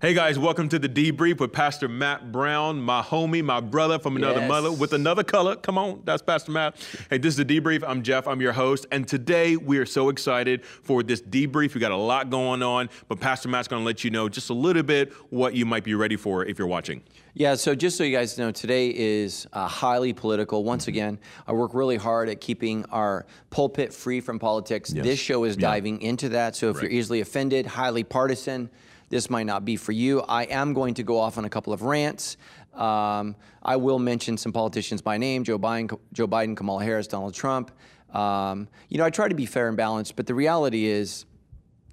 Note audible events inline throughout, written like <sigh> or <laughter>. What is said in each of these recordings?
Hey guys, welcome to the debrief with Pastor Matt Brown, my homie, my brother from another Yes. mother with another color. Come on, that's Pastor Matt. Hey, this is the debrief. I'm Jeff, I'm your host. And today we are so excited for this debrief. We got a lot going on, but Pastor Matt's gonna let you know just a little bit what you might be ready for if you're watching. Yeah, so just so you guys know, today is uh, highly political. Once again, I work really hard at keeping our pulpit free from politics. Yes. This show is Yeah. diving into that. So if you're easily offended, highly partisan, this might not be for you. I am going to go off on a couple of rants. Um, I will mention some politicians by name: Joe Biden, Joe Biden, Kamala Harris, Donald Trump. Um, you know, I try to be fair and balanced, but the reality is,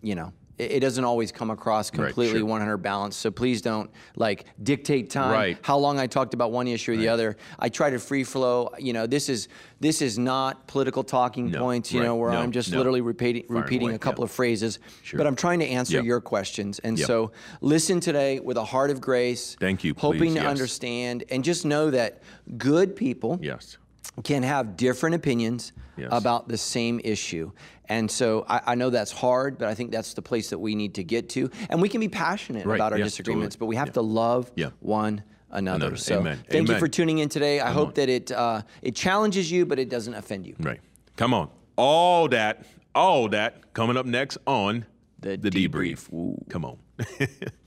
you know, it, doesn't always come across Right, completely sure. 100 balanced. So please don't like dictate time, Right. how long I talked about one issue or the other. I try to free flow. You know, this is this is not political talking No, points. You right, know, where no, I'm just no. literally repeating repeating away, a couple yeah. of phrases. Sure. But I'm trying to answer Yep. your questions, and Yep. so listen today with a heart of grace. Thank you, Hoping please, to yes. understand, and just know that good people Yes. can have different opinions Yes. about the same issue. And so I, I know that's hard, but I think that's the place that we need to get to. And we can be passionate Right, about our yeah, disagreements, totally. but we have Yeah. to love Yeah. one another. Another. So Amen. thank you for tuning in today. I hope on. that it uh, it challenges you, but it doesn't offend you. Right. Come on. All that, all that coming up next on The debrief. Debrief. Come on. <laughs>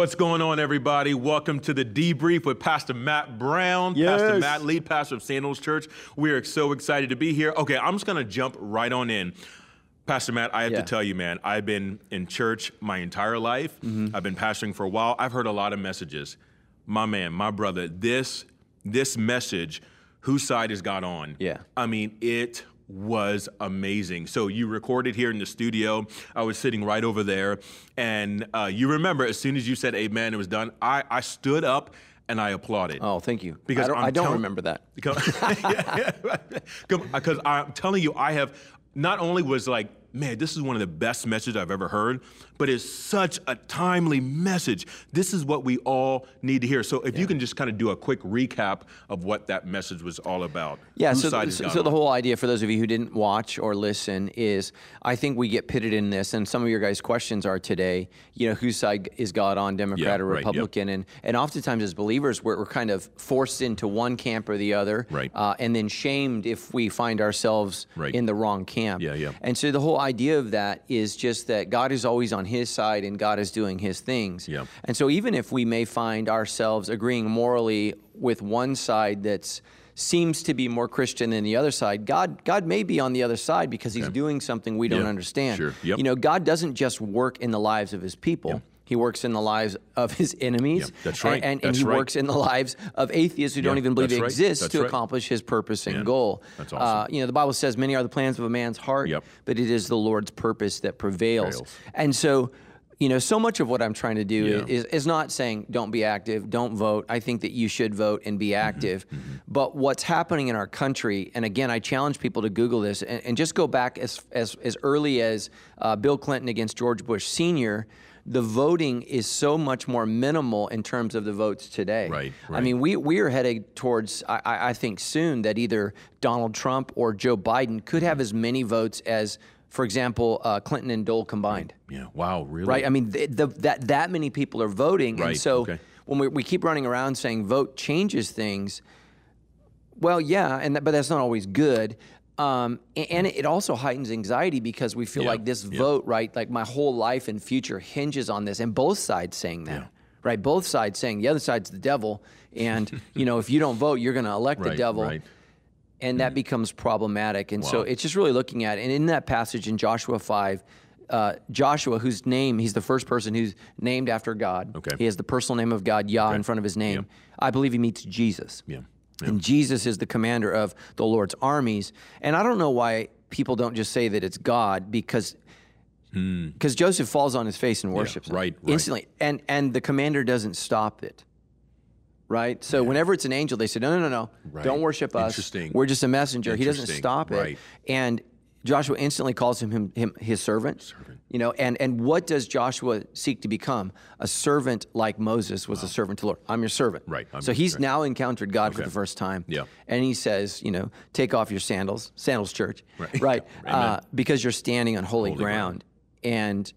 What's going on, everybody? Welcome to the debrief with Pastor Matt Brown, Pastor Matt, lead pastor of Sandals Church. We are so excited to be here. Okay, I'm just gonna jump right on in. Pastor Matt, I have Yeah. to tell you, man, I've been in church my entire life. Mm-hmm. I've been pastoring for a while. I've heard a lot of messages. My man, my brother, this this message, whose side is God on? Yeah. I mean, it was amazing. So you recorded here in the studio. I was sitting right over there, and uh, you remember as soon as you said "Amen," it was done. I I stood up and I applauded. Oh, thank you. Because I don't, I'm don't tell- remember that. <laughs> Because <laughs> I'm telling you, I have not only was like, man, this is one of the best messages I've ever heard, but it's such a timely message. This is what we all need to hear. So if you can just kind of do a quick recap of what that message was all about. Yeah, Whose so, side so, so the whole idea for those of you who didn't watch or listen is I think we get pitted in this, and some of your guys' questions are today, you know, whose side is God on, Democrat Yeah, or right, yep. Republican? And, and oftentimes as believers, we're, we're kind of forced into one camp or the other, Right. uh, and then shamed if we find ourselves Right. in the wrong camp. Yeah, yeah. And so the whole idea of that is just that God is always on his side and God is doing his things. Yeah. And so even if we may find ourselves agreeing morally with one side that's seems to be more Christian than the other side, God God may be on the other side because he's doing something we don't Yeah, understand. sure, yep. You know, God doesn't just work in the lives of his people. He works in the lives of his enemies. Yeah, that's right, And, and, that's he right. works in the lives of atheists who don't even believe he right, exists that's to right. accomplish his purpose and Yeah, goal. that's Uh, you know, the Bible says many are the plans of a man's heart, Yep. but it is the Lord's purpose that prevails. Prevails. And so, you know, so much of what I'm trying to do Yeah. is, is not saying don't be active, don't vote. I think that you should vote and be Mm-hmm, active. But what's happening in our country, and again, I challenge people to Google this and, and just go back as, as, as early as uh, Bill Clinton against George Bush Sr. The voting is so much more minimal in terms of the votes today. Right, I mean, we, we are headed towards, I, I think soon, that either Donald Trump or Joe Biden could have as many votes as, for example, uh, Clinton and Dole combined. Yeah. Wow. Really? Right? I mean, th the, that, that many people are voting. Right, And so okay. when we, we keep running around saying vote changes things, well, yeah, and that, but that's not always good. Um, and it also heightens anxiety because we feel Yeah, like this yeah. vote, right? Like my whole life and future hinges on this, and both sides saying that, right? Both sides saying the other side's the devil, and <laughs> you know if you don't vote, you're going to elect the devil, right. and that becomes problematic. And so it's just really looking at, it. and in that passage in Joshua five. Uh, Joshua, whose name he's the first person who's named after God. Okay. He has the personal name of God, Yah, in front of his name. I believe he meets Jesus. Yeah. And Jesus is the commander of the Lord's armies. And I don't know why people don't just say that it's God because because Joseph falls on his face and worships him Hmm. right, right. instantly, and and the commander doesn't stop it. Right. So whenever it's an angel, they say, no, no, no, no, Right. don't worship us. Interesting. We're just a messenger. He doesn't stop it. Right. And Joshua instantly calls him, him, him his servant. Servant. You know, and, and what does Joshua seek to become? A servant like Moses was a servant to the Lord. I'm your servant. Right, I'm so he's right. now encountered God for the first time. Yeah. And he says, you know, take off your sandals, sandals church. Right. <laughs> Right. <laughs> Amen. uh, because you're standing on holy, Holy ground. And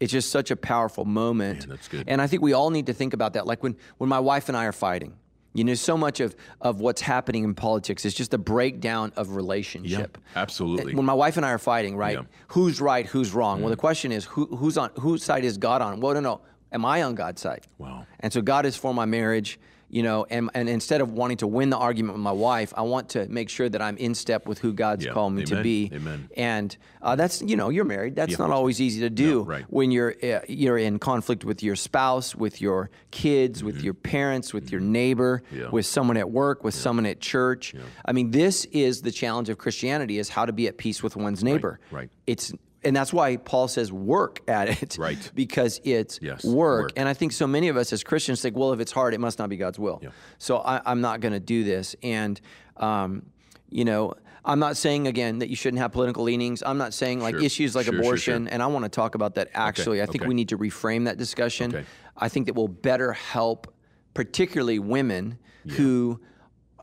it's just such a powerful moment. Hmm. Man, that's good. And I think we all need to think about that. Like when, when my wife and I are fighting, you know, so much of, of what's happening in politics is just a breakdown of relationship. absolutely. When my wife and I are fighting, right? Yeah. Mm. Who's right? Who's wrong? Well, the question is, who, who's on whose side is God on? Well, no, no. Am I on God's side? Wow. And so God is for my marriage, you know, and, and instead of wanting to win the argument with my wife, I want to make sure that I'm in step with who God's Yeah. called me to be. Amen. And uh, that's, you know, you're married. That's Yeah. not always easy to do right. when you're uh, you're in conflict with your spouse, with your kids, with your parents, with your neighbor, Mm-hmm. Yeah. with someone at work, with someone at church. I mean, this is the challenge of Christianity: is how to be at peace with one's neighbor. right. It's and that's why Paul says work at it. Right. <laughs> Because it's Yes, work. work. And I think so many of us as Christians think, well, if it's hard, it must not be God's will. So I, I'm not going to do this. And, um, you know, I'm not saying again that you shouldn't have political leanings. I'm not saying like Sure. issues like Sure, abortion. sure. And I want to talk about that actually. I think okay. we need to reframe that discussion. Okay. I think that will better help, particularly women who,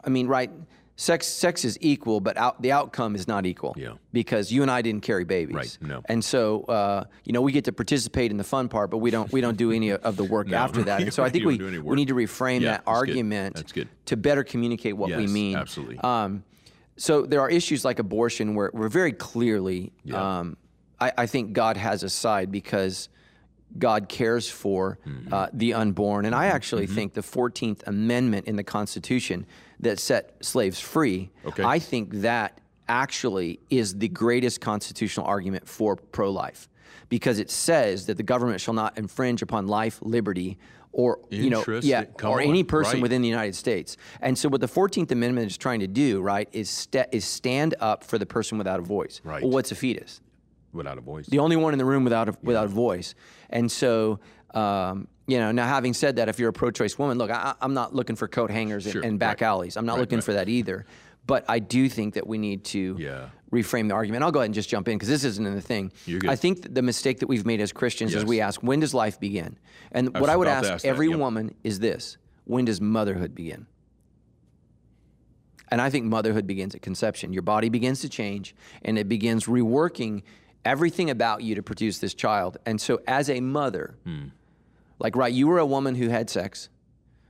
I mean, right. Sex, sex is equal, but out, the outcome is not equal. Yeah. Because you and I didn't carry babies. Right, no. And so, uh, you know, we get to participate in the fun part, but we don't we don't do any of the work <laughs> after that. And <laughs> so I think we, we need to reframe Yeah, that that's good. argument That's good. to better communicate what we mean. absolutely. Um, so there are issues like abortion where we're very clearly, um, I, I think God has a side because God cares for Mm-hmm. uh, the unborn. And I actually think the 14th Amendment in the Constitution that set slaves free, Okay. I think that actually is the greatest constitutional argument for pro life because it says that the government shall not infringe upon life, liberty, or you know, yeah, or any person Right. within the United States. And so, what the Fourteenth Amendment is trying to do, right, is sta is stand up for the person without a voice. Right. Well, what's a fetus? Without a voice. The only one in the room without a, without a voice. And so, um, you know, now having said that, if you're a pro-choice woman, look, I, I'm not looking for coat hangers and, Sure, and back right. alleys. I'm not Right, looking right. for that either. But I do think that we need to Yeah. reframe the argument. I'll go ahead and just jump in because this isn't in the thing. I think the mistake that we've made as Christians is we ask, when does life begin? And I what I would ask, ask every yep. woman is this: When does motherhood begin? And I think motherhood begins at conception. Your body begins to change and it begins reworking everything about you to produce this child. And so, as a mother, Hmm. Like, right, you were a woman who had sex,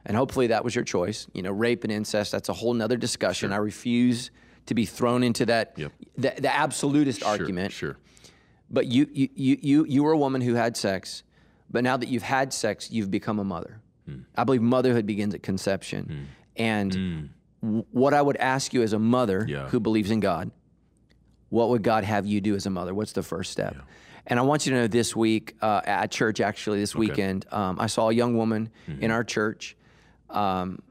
and hopefully that was your choice. You know, rape and incest, that's a whole nother discussion. I refuse to be thrown into that, Yep. the, the absolutist Sure, argument. Sure. But you, you, you, you, you were a woman who had sex, but now that you've had sex, you've become a mother. Hmm. I believe motherhood begins at conception. And w- what I would ask you as a mother Hmm. Yeah. who believes in God, what would God have you do as a mother? What's the first step? And I want you to know this week uh, at church, actually, this weekend, um, I saw a young woman Mm-hmm. in our church. Um,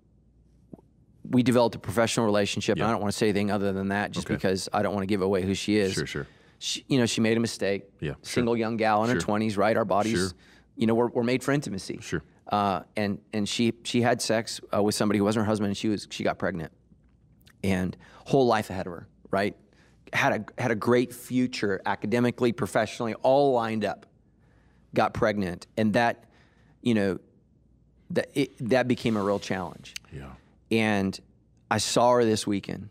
we developed a professional relationship, and I don't want to say anything other than that, just Okay. because I don't want to give away who she is Sure, sure. she, you know, she made a mistake. Yeah, sure. Single young gal in her twenties, right? Our bodies, Sure. you know, we're, we're made for intimacy. Sure. Uh, and and she she had sex uh, with somebody who wasn't her husband, and she was she got pregnant, and whole life ahead of her, right? Had a had a great future academically, professionally, all lined up. Got pregnant, and that, you know, that it, that became a real challenge. Yeah. And I saw her this weekend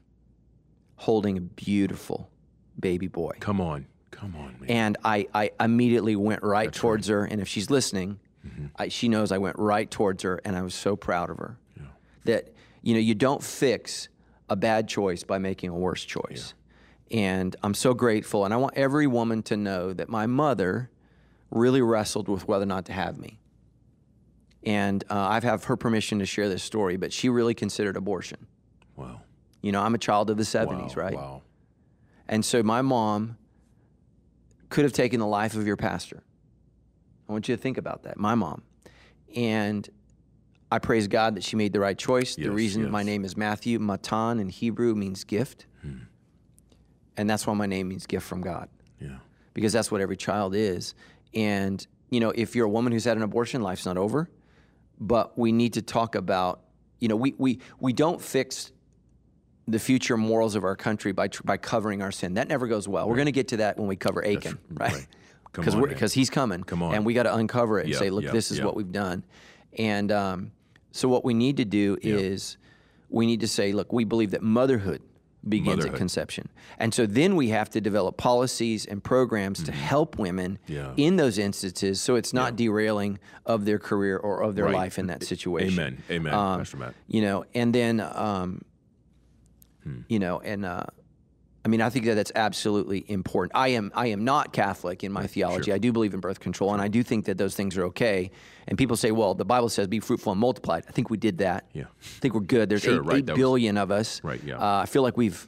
holding a beautiful baby boy. Come on. Come on, man. And I, I immediately went right towards her. And if she's listening, Mm-hmm. I, she knows I went right towards her and I was so proud of her. Yeah. That, you know, you don't fix a bad choice by making a worse choice. And I'm so grateful. And I want every woman to know that my mother really wrestled with whether or not to have me. And uh, I've have her permission to share this story, but she really considered abortion. wow. You know, I'm a child of the 70s, wow. right? Wow. And so my mom could have taken the life of your pastor. I want you to think about that. My mom. And I praise God that she made the right choice. the Yes, reason my name is Matthew, Matan in Hebrew means gift. And that's why my name means gift from God, Yeah. because that's what every child is. And, you know, if you're a woman who's had an abortion, life's not over. But we need to talk about, you know, we, we, we don't fix the future morals of our country by tr- by covering our sin. That never goes well. We're going to get to that when we cover Achan, right? right. Come Because because he's coming. Come on. And we got to uncover it and Yeah, say, look, yeah, this is yeah. what we've done. And um, so what we need to do is we need to say, look, we believe that motherhood begins at conception. And so then we have to develop policies and programs to help women Mm-hmm. Yeah. in those instances so it's not derailing of their career or of their Right. life in that situation. Amen. Amen, Um, Pastor Matt. You know, and then, um, Hmm. you know, and uh, I mean, I think that that's absolutely important. I am, I am not Catholic in my theology. I do believe in birth control, and I do think that those things are okay. And people say, well, the Bible says, "Be fruitful and multiply." I think we did that. Yeah. I think we're good. There's Sure, eight, right, eight that was- of us. Right, yeah. Uh, I feel like we've.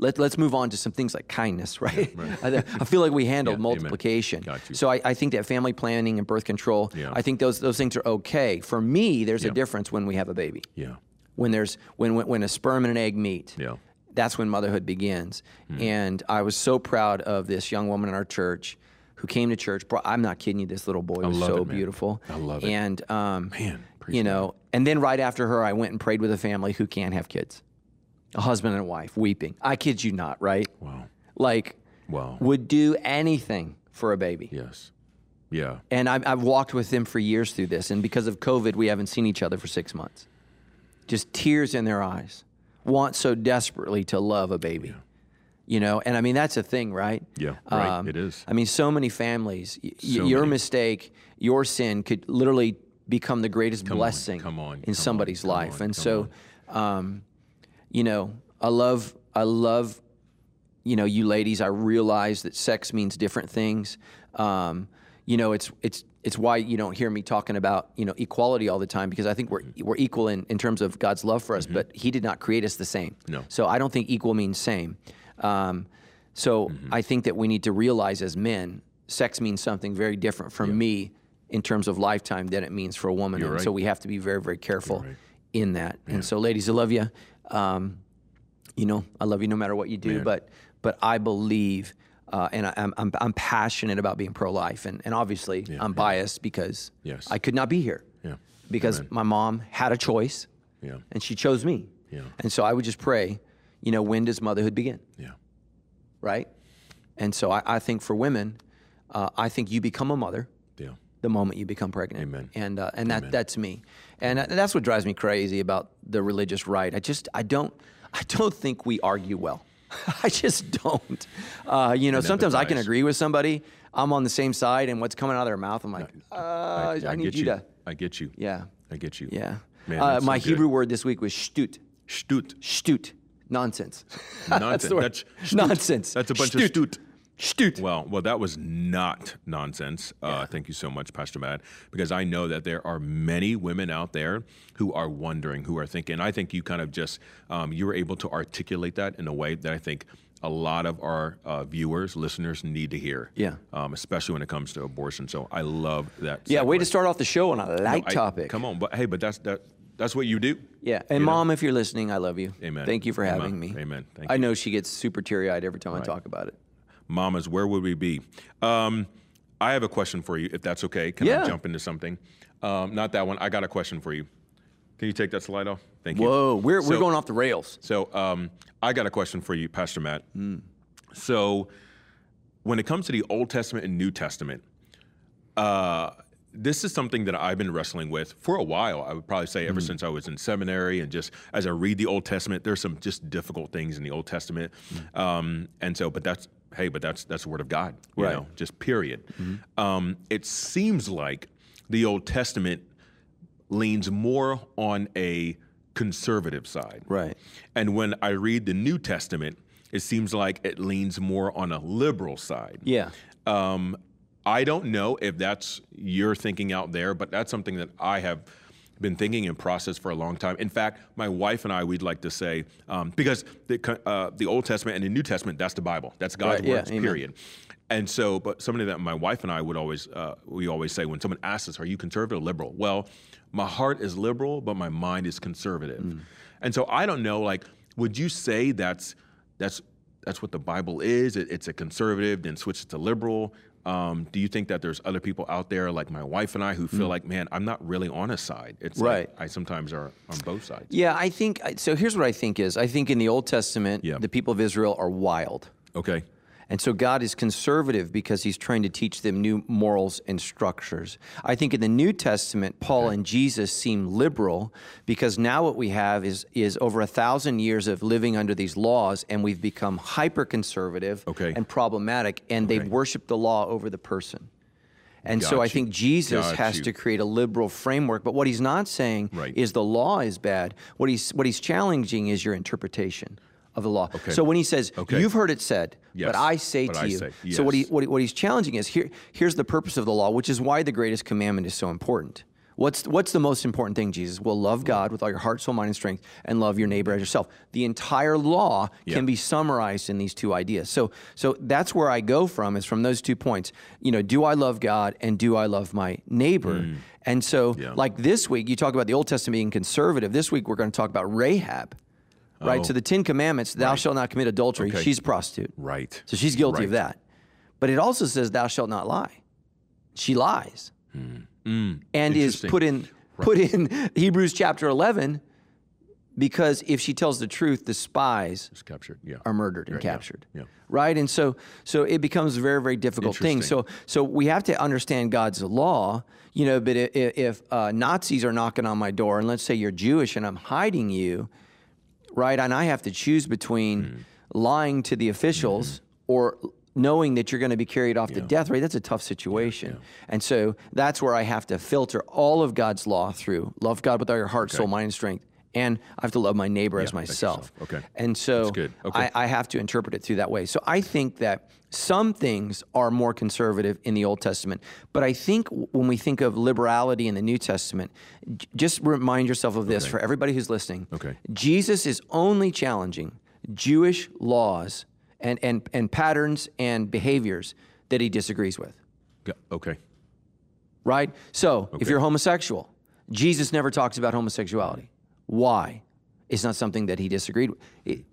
Let, let's move on to some things like kindness, right? <laughs> I, I feel like we handled Yeah, multiplication. Got you. So I, I think that family planning and birth control, Yeah. I think those those things are okay. For me, there's a difference when we have a baby Yeah. when there's when when, when a sperm and an egg meet. Yeah. That's when motherhood begins. And I was so proud of this young woman in our church who came to church. Bro, I'm not kidding you. This little boy was so it, beautiful. I love it. And um, Man, you know, and then right after her, I went and prayed with a family who can't have kids, a husband and a wife, weeping. I kid you not, right? Wow. Like, Wow. would do anything for a baby. Yes. Yeah. And I've, I've walked with them for years through this. And because of COVID, we haven't seen each other for six months. Just tears in their eyes, want so desperately to love a baby. You know, and I mean, that's a thing, right? Yeah, right. It is. I mean, so many families, y- So your many. mistake, your sin could literally become the greatest blessing come on, in come somebody's on, come life. on, and so, um, you know, I love, I love you know, you ladies, I realize that sex means different things. Um, you know, it's it's it's why you don't hear me talking about you know equality all the time because I think we're we're equal in, in terms of God's love for us, but He did not create us the same. No. So I don't think equal means same. Um, so I think that we need to realize as men, sex means something very different from me in terms of lifetime than it means for a woman, and right. so we have to be very very careful in that. And so, ladies, I love you. Um, you know, I love you no matter what you do, but but I believe, uh, and I, I'm, I'm I'm passionate about being pro-life, and and obviously I'm biased because Yes. I could not be here, Yeah. because my mom had a choice, Yeah. and she chose me, Yeah. and so I would just pray, you know, when does motherhood begin, Yeah. right? And so I, I think for women, uh, I think you become a mother Yeah. the moment you become pregnant. Amen. And uh, and that that's me, and uh, that's what drives me crazy about the religious right. I just I don't I don't think we argue well. <laughs> I just don't. Uh, you know, sometimes I can agree with somebody. I'm on the same side, and what's coming out of their mouth, I'm like, uh, I, need get you, to. I get you. Yeah, I get you. yeah. Man, uh, that's so my good. Hebrew word this week was shtut. Shtut. Shtut. Nonsense. Nonsense. <laughs> word. That's. Nonsense. That's a bunch of stut. Well, well, that was not nonsense. Uh, thank you so much, Pastor Matt, because I know that there are many women out there who are wondering, who are thinking. I think you kind of just um, you were able to articulate that in a way that I think a lot of our uh, viewers, listeners need to hear. Yeah. Um, especially when it comes to abortion. So I love that. yeah, way to start off the show on a light I- topic. Come on, but hey, but that's that. That's what you do. Yeah, and mom, if you're listening, I love you. Amen. Thank you for Amen. having me. Amen. Thank I you. know she gets super teary eyed every time I talk about it. Mamas, where would we be? Um, I have a question for you, if that's okay. Can Yeah. I jump into something? Um, not that one. I got a question for you. Can you take that slide off? Thank you. Whoa, we're, we're going off the rails. So um, I got a question for you, Pastor Matt. So when it comes to the Old Testament and New Testament, uh, this is something that I've been wrestling with for a while. I would probably say ever since I was in seminary, and just as I read the Old Testament, there's some just difficult things in the Old Testament, um, and so. But that's hey, but that's that's the Word of God, you Right. Mm-hmm. know, just period. Um, it seems like the Old Testament leans more on a conservative side, Right. and when I read the New Testament, it seems like it leans more on a liberal side. Yeah. Um, I don't know if that's your thinking out there, but that's something that I have been thinking and processed for a long time. In fact, my wife and I, we'd like to say, um, because the, uh, the Old Testament and the New Testament, that's the Bible. That's God's Right, words, amen. period. And so, but something that my wife and I would always, uh, we always say when someone asks us, are you conservative or liberal? Well, my heart is liberal, but my mind is conservative. Mm. And so I don't know, like, would you say that's, that's, that's what the Bible is? It, it's a conservative, then switch it to liberal. Um, do you think that there's other people out there like my wife and I who feel like, man, I'm not really on a side? It's Mm. Right. Like I sometimes are on both sides. Yeah, I think so. Here's what I think is I think in the Old Testament, Yeah. the people of Israel are wild. Okay. And so God is conservative because he's trying to teach them new morals and structures. I think in the New Testament, Paul and Jesus seem liberal because now what we have is, is over a thousand years of living under these laws, and we've become hyper conservative Okay. and problematic, and they've worshiped the law over the person. And so Got I think Jesus Got has you. to create a liberal framework. But what he's not saying Right. is the law is bad. What he's what he's challenging is your interpretation of the law. Okay. So when he says, Okay. "You've heard it said," Yes, but I say but to I you. say, So what he what, he, what he's challenging is here. Here's the purpose of the law, which is why the greatest commandment is so important. What's what's the most important thing, Jesus? Well, love God with all your heart, soul, mind, and strength, and love your neighbor as yourself. The entire law Yeah. can be summarized in these two ideas. So so that's where I go from is from those two points. You know, do I love God and do I love my neighbor? And so, Mm. Yeah. like this week, you talk about the Old Testament being conservative. This week, we're going to talk about Rahab. Right, Oh. so the Ten Commandments: Thou shalt not commit adultery. Okay. Of prostitute. Right. So she's guilty of that. But it also says, "Thou shalt not lie." She lies, and is. Put in put in <laughs> Hebrews chapter eleven because if she tells the truth, the spies It's captured. Yeah. are murdered and Right, yeah, captured. yeah. Right, and so so it becomes a very very difficult thing. So so we have to understand God's law. You know, but i- i- if uh, Nazis are knocking on my door, and let's say you're Jewish and I'm hiding you, right? And I have to choose between Mm-hmm. lying to the officials or knowing that you're going to be carried off to death, right? That's a tough situation. And so that's where I have to filter all of God's law through love God with all your heart, soul, mind, and strength. And I have to love my neighbor as myself. Okay. And so. Okay. I, I have to interpret it through that way. So I think that some things are more conservative in the Old Testament, but I think when we think of liberality in the New Testament, j- just remind yourself of this for everybody who's listening. Okay. Jesus is only challenging Jewish laws and, and, and patterns and behaviors that he disagrees with, Okay. right? So if you're homosexual, Jesus never talks about homosexuality. Why? It's not something that he disagreed with.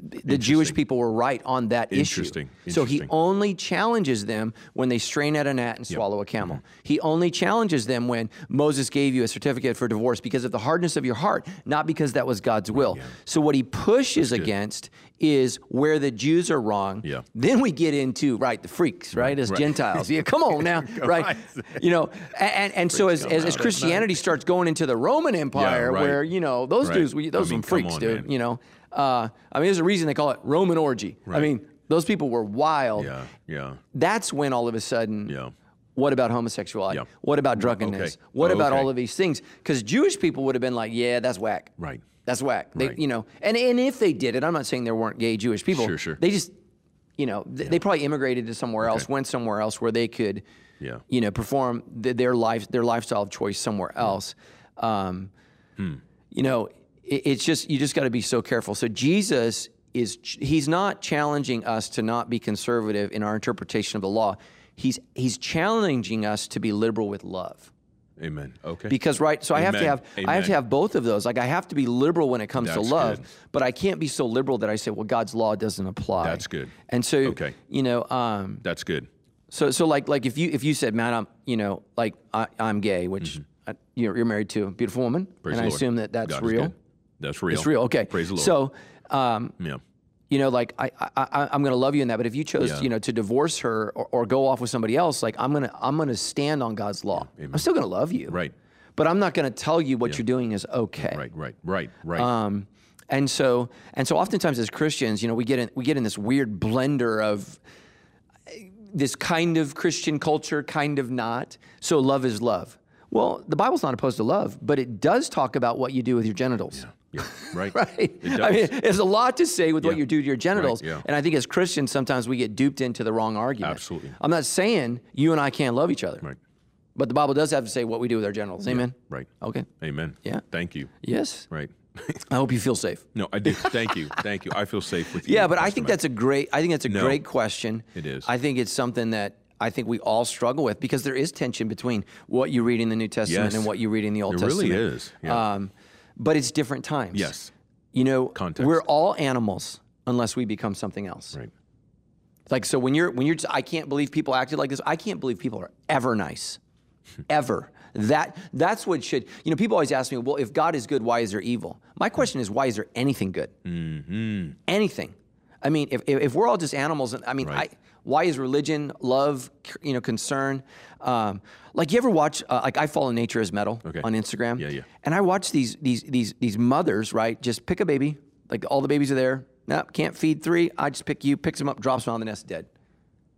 The- Jewish people were right on that issue. Interesting. So he only challenges them when they strain at a gnat and swallow a camel. Mm-hmm. He only challenges them when Moses gave you a certificate for divorce because of the hardness of your heart, not because that was God's will. So what he pushes against is where the Jews are wrong. Yeah. Then we get into right the freaks, right, as right. Gentiles. Yeah, come on <laughs> now, right? You know, and and, so as, as, as Christianity starts going into the Roman Empire, right. where you know those Right. dudes, we, those I mean, some freaks, on, dude. man. You know, uh, I mean, there's a reason they call it Roman orgy. I mean, those people were wild. Yeah. Yeah. That's when all of a sudden, Yeah. what about homosexuality? Yeah. What about drunkenness? okay. What about Okay. all of these things? Because Jewish people would have been like, yeah, that's whack. Right. That's whack. They, Right. you know, and and if they did it, I'm not saying there weren't gay Jewish people. Sure, sure. They just, you know, th- they probably immigrated to somewhere else, went somewhere else where they could, Yeah. you know, perform th- their life, their lifestyle of choice somewhere else. Um, Hmm. You know, it's just you just got to be so careful. So Jesus is he's not challenging us to not be conservative in our interpretation of the law. He's he's challenging us to be liberal with love Amen. Okay. because right so i have to Amen. have i have to have both of those like i have to be liberal when it comes That's to love good. but i can't be so liberal that i say well god's law doesn't apply That's good. and so Okay. you know um That's good. so so like like if you if you said man i'm you know like I, i'm gay which I, you're, you're married to a beautiful woman Mm-hmm. Praise and i Lord. assume that that's God real. That's real. it's real okay Praise the Lord. so um yeah. you know, like I, I, I I'm going to love you in that. But if you chose, Yeah. you know, to divorce her or, or go off with somebody else, like I'm gonna, I'm gonna stand on God's law. I'm still going to love you, Right. But I'm not going to tell you what you're doing is okay. Right. Right. Right. Right. Um, and so, and so, oftentimes as Christians, you know, we get in, we get in this weird blender of this kind of Christian culture, kind of not. So love is love. Well, the Bible's not opposed to love, but it does talk about what you do with your genitals. yeah. <laughs> Right. Right. It does. I mean, there's a lot to say with what you do to your genitals. yeah. And I think as Christians, sometimes we get duped into the wrong argument. Absolutely. I'm not saying you and I can't love each other. Right. But the Bible does have to say what we do with our genitals. Amen. Right. Okay. Amen. Yeah. Thank you. Yes. Right. I hope you feel safe. no, I do. Thank you. Thank you. I feel safe with you. Yeah, but I think that's a great. I think that's a No. great question. It is. I think it's something that I think we all struggle with because there is tension between what you read in the New Testament Yes. and what you read in the Old really Testament. is, yeah. Um, but it's different times. Yes. You know, Context. we're all animals unless we become something else. Right. Like so when you're when you're just, I can't believe people acted like this. I can't believe people are ever nice. <laughs> ever. That that's what should you know. People always ask me, well, if God is good, why is there evil? My question is, why is there anything good? Mm-hmm. Anything. I mean, if, if, if we're all just animals, I mean, Right. I, why is religion, love, you know, concern? Um, like you ever watch? Uh, like I follow Nature is Metal Okay. on Instagram. Yeah, yeah. And I watch these these these these mothers, right? Just pick a baby. Like all the babies are there. No, can't feed three. I just pick you, picks them up, drops them on the nest, dead.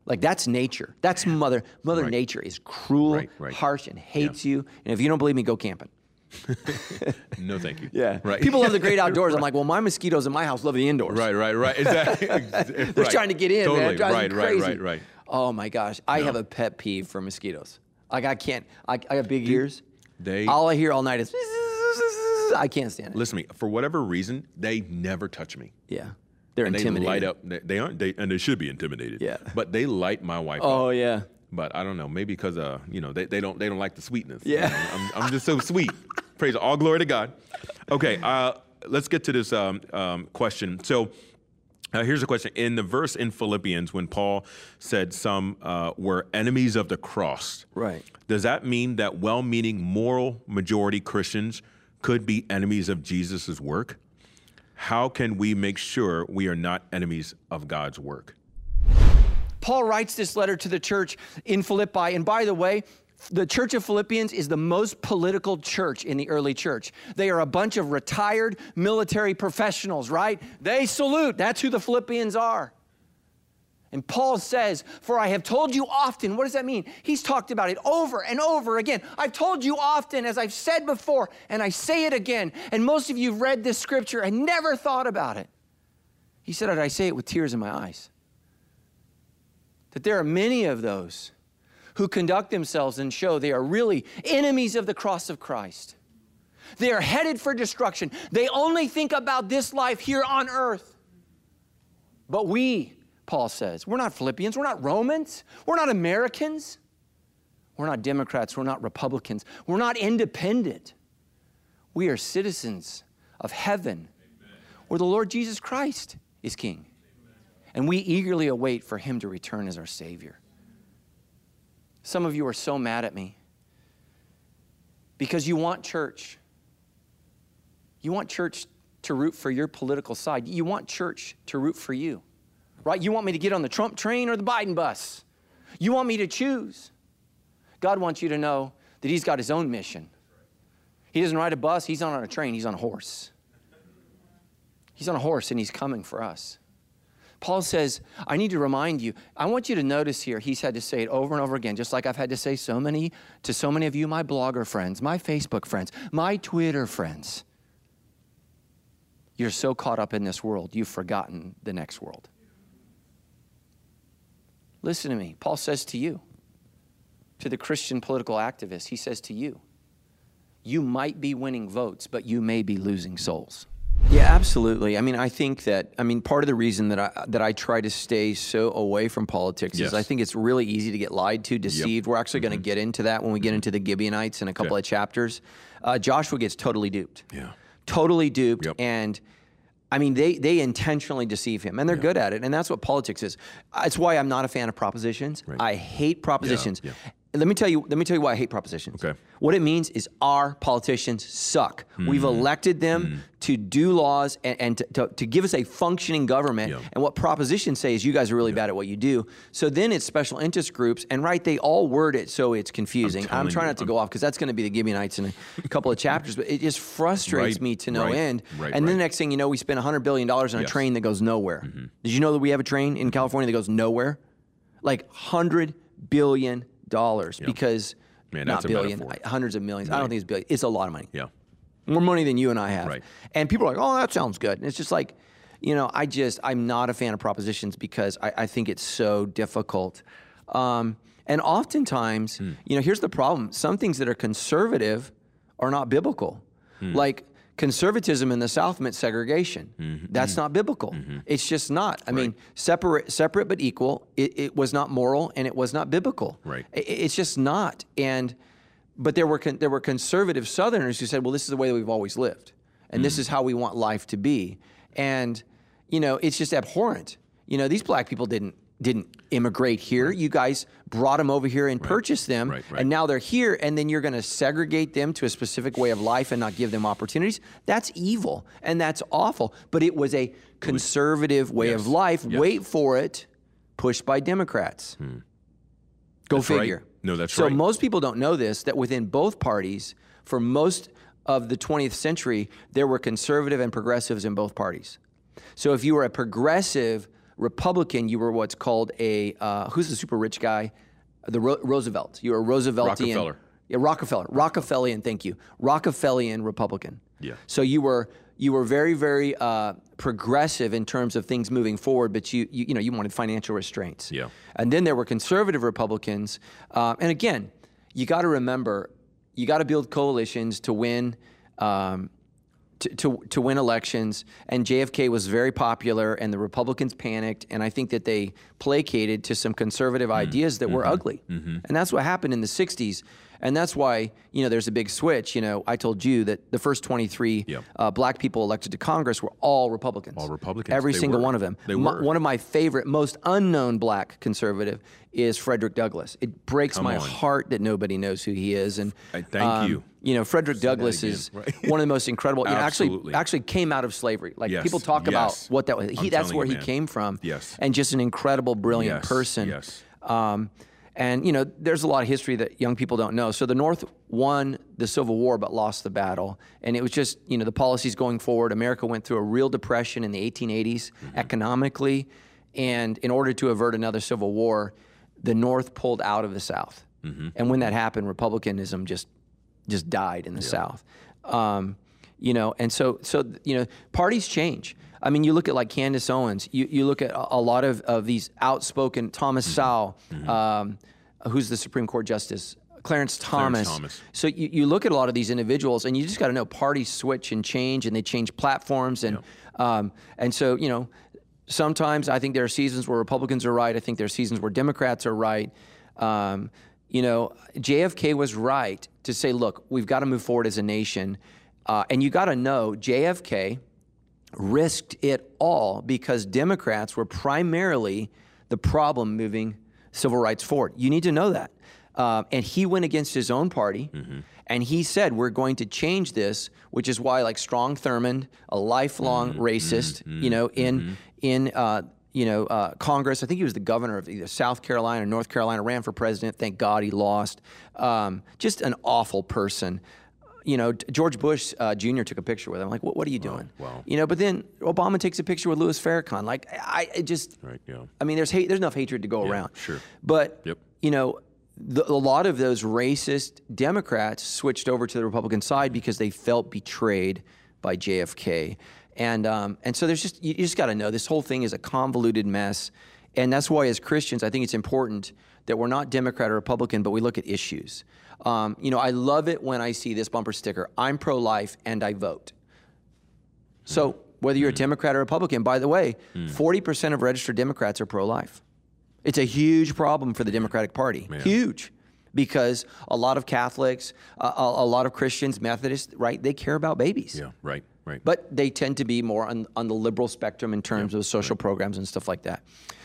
Like that's nature. That's mother. Mother Right. nature is cruel, Right, right. harsh, and hates you. And if you don't believe me, go camping. <laughs> No, thank you. Yeah. Right. People love the great <laughs> outdoors. I'm like, well, my mosquitoes in my house love the indoors. Right, right, right. Exactly. <laughs> They're trying to get in, totally. right, right, right, right. Oh my gosh, I have a pet peeve for mosquitoes. Like I can't. I, I have big ears. they- All I hear all night is. I can't stand it. Listen to me. For whatever reason, they never touch me. Yeah, they're And they light up. They, they aren't. They and they should be intimidated. Yeah. But they light my wife Oh up. yeah. But I don't know. Maybe because uh, you know, they, they don't they don't like the sweetness. Yeah. I'm, I'm just so sweet. Praise all glory to God. Okay. Uh, let's get to this um, um, question. So. Uh, here's a question. In the verse in Philippians, when Paul said some uh, were enemies of the cross, Right. does that mean that well meaning moral majority Christians could be enemies of Jesus' work? How can we make sure we are not enemies of God's work? Paul writes this letter to the church in Philippi. And by the way, the church of Philippians is the most political church in the early church. They are a bunch of retired military professionals, right? They salute. That's who the Philippians are. And Paul says, For I have told you often. What does that mean? He's talked about it over and over again. I've told you often, as I've said before, and I say it again. And most of you have read this scripture and never thought about it. He said, I say it with tears in my eyes that there are many of those who conduct themselves and show they are really enemies of the cross of Christ. They are headed for destruction. They only think about this life here on earth. But we, Paul says, we're not Philippians, we're not Romans, we're not Americans, we're not Democrats, we're not Republicans, we're not independent. We are citizens of heaven where the Lord Jesus Christ is king and we eagerly await for him to return as our Savior. Some of you are so mad at me because you want church. You want church to root for your political side. You want church to root for you, right? You want me to get on the Trump train or the Biden bus. You want me to choose. God wants you to know that He's got His own mission. He doesn't ride a bus, He's not on a train, He's on a horse. He's on a horse and He's coming for us. Paul says, I need to remind you, I want you to notice here, he's had to say it over and over again, just like I've had to say so many to so many of you, my blogger friends, my Facebook friends, my Twitter friends. You're so caught up in this world, you've forgotten the next world. Listen to me. Paul says to you, to the Christian political activist, he says to you, you might be winning votes, but you may be losing souls. Yeah, absolutely. I mean, I think that I mean part of the reason that I that I try to stay so away from politics Yes. is I think it's really easy to get lied to, deceived. We're actually going to get into that when we get into the Gibeonites in a couple Okay. of chapters. Uh, Joshua gets totally duped. Yeah. Totally duped, Yep. and I mean they they intentionally deceive him, and they're good at it, and that's what politics is. It's why I'm not a fan of propositions. I hate propositions. yeah. Let me tell you. Let me tell you why I hate propositions. Okay. What it means is our politicians suck. We've Mm-hmm. elected them to do laws and, and to, to, to give us a functioning government. Yeah. And what propositions say is you guys are really bad at what you do. So then it's special interest groups, and right, they all word it so it's confusing. I'm, telling trying you, not to go off because that's going to be the Gibeonites in a couple of chapters, but it just frustrates Right, me to no right, end. right, and then right. next thing you know, we spend $100 billion on a Yes. Mm-hmm. train that goes nowhere. Did you know that we have a train in California that goes nowhere? Like $100 billion because. Man, not billion. I- hundreds of millions. I don't think it's billion. It's a lot of money Yeah. more money than you and I have. Right. And people are like, oh, that sounds good. And it's just like, you know, I just, I'm not a fan of propositions because I, I think it's so difficult. Um, and oftentimes, Hmm. you know, here's the problem some things that are conservative are not biblical. Hmm. Like, Conservatism in the South meant segregation. Mm-hmm. That's mm-hmm. not biblical. Mm-hmm. It's just not. I mean, separate, separate but equal. It, it was not moral and it was not biblical. Right. I- it's just not. And but there were con- there were conservative Southerners who said, "Well, this is the way that we've always lived, and this mm-hmm. is how we want life to be." And you know, it's just abhorrent. You know, these black people didn't didn't immigrate here. You guys brought them over here and purchased them, Right, right. and now they're here. And then you're going to segregate them to a specific way of life and not give them opportunities. That's evil and that's awful. But it was a conservative way of life. yes. Wait for it, pushed by Democrats. Go Hmm. That's right. figure. No, that's so right. So most people don't know this that within both parties, for most of the 20th century, there were conservative and progressives in both parties. So if you were a progressive Republican, you were what's called a uh, who's the super rich guy, the Ro- Roosevelt. You were a Rooseveltian. Rockefeller. Yeah, Rockefeller. Rockefellian. Thank you. Rockefellian Republican. Yeah. So you were you were very very uh, progressive in terms of things moving forward, but you, you you know you wanted financial restraints. Yeah. And then there were conservative Republicans, uh, and again, you got to remember, you got to build coalitions to win. Um, to, to, to win elections, and JFK was very popular, and the Republicans panicked, and I think that they placated to some conservative Mm-hmm. ideas that were ugly, and that's what happened in the '60s, and that's why you know there's a big switch. You know, I told you that the first 23 Yeah. uh, black people elected to Congress were all Republicans, All Republicans. every They single were. one of them. They were. one of my favorite, most unknown black conservative is Frederick Douglass. It breaks Come my on. heart that nobody knows who he is, and I thank you. You know, Frederick Douglass is <laughs> right. one of the most incredible. You know, actually, actually came out of slavery. Like Yes, people talk about what that was. He, that's where you, he man. came from. Yes. and just an incredible, brilliant Yes, person. yes. Um, and you know, there's a lot of history that young people don't know. So the North won the Civil War but lost the battle, and it was just you know the policies going forward. America went through a real depression in the 1880s Mm-hmm. economically, and in order to avert another civil war, the North pulled out of the South. Mm-hmm. And when that happened, republicanism just just died in the South. Um, you know, and so so you know, parties change. I mean, you look at like Candace Owens. You you look at a, a lot of, of these outspoken Thomas Mm-hmm. Sowell, um, who's the Supreme Court justice. Clarence Thomas. Clarence Thomas. So you, you look at a lot of these individuals, and you just got to know parties switch and change, and they change platforms, and um, and so you know, sometimes I think there are seasons where Republicans are right. I think there are seasons where Democrats are right. Um, you know, JFK was right to say, look, we've got to move forward as a nation, uh, and you got to know JFK risked it all because Democrats were primarily the problem moving civil rights forward. You need to know that. Um, and he went against his own party, and he said, "We're going to change this," which is why, like Strom Thurmond, a lifelong racist, you know, in in uh, you know uh, Congress. I think he was the governor of either South Carolina or North Carolina. Ran for president. Thank God he lost. Um, just an awful person you know, George Bush uh, Jr. took a picture with him. Like, what, what are you doing? wow. You know, but then Obama takes a picture with Louis Farrakhan. Like, I, I just, Right, yeah. I mean, there's hate. There's enough hatred to go around. sure. But Yep. you know, the, a lot of those racist Democrats switched over to the Republican side because they felt betrayed by JFK. And um, and so there's just you, you just got to know this whole thing is a convoluted mess. And that's why, as Christians, I think it's important that we're not Democrat or Republican, but we look at issues. Um, you know, I love it when I see this bumper sticker I'm pro life and I vote. So, whether you're a Democrat or Republican, by the way, 40% of registered Democrats are pro life. It's a huge problem for the Democratic Party. Huge. Because a lot of Catholics, a, a, a lot of Christians, Methodists, right, they care about babies. Yeah, right, right. But they tend to be more on, on the liberal spectrum in terms of social programs and stuff like that.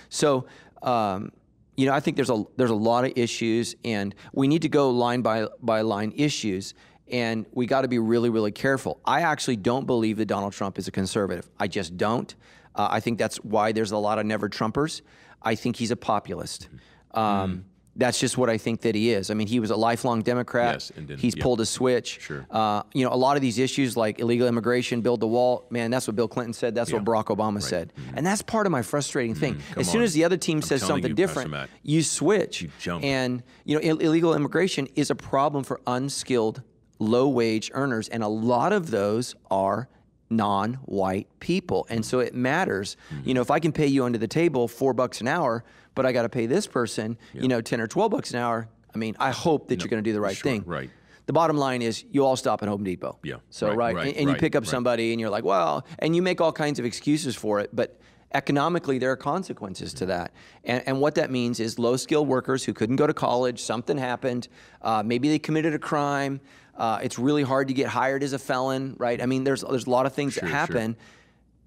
So, um, you know, I think there's a there's a lot of issues, and we need to go line by by line issues, and we got to be really really careful. I actually don't believe that Donald Trump is a conservative. I just don't. Uh, I think that's why there's a lot of never Trumpers. I think he's a populist. Um, That's just what I think that he is. I mean, he was a lifelong Democrat. Yes, and then- he's pulled a switch. Sure. Uh, you know, a lot of these issues like illegal immigration, build the wall, man, that's what Bill Clinton said. That's what Barack Obama said. And that's part of my frustrating thing. Mm-hmm. as soon on. as the other team says something you, different, you switch. You jump. And, you know, Ill- illegal immigration is a problem for unskilled, low wage earners. And a lot of those are non white people. And so it matters. Mm-hmm. You know, if I can pay you under the table four bucks an hour, but I got to pay this person, you know, 10 or 12 bucks an hour, I mean, I hope that you're going to do the right sure, thing. right. The bottom line is you all stop at Home Depot. Yeah, So right, right, right, and, and you pick up right. somebody and you're like, well, and you make all kinds of excuses for it, but economically there are consequences to that. And, and what that means is low skilled workers who couldn't go to college, something happened, uh, maybe they committed a crime. Uh, it's really hard to get hired as a felon, right? I mean, there's there's a lot of things Sure, that sure. happen,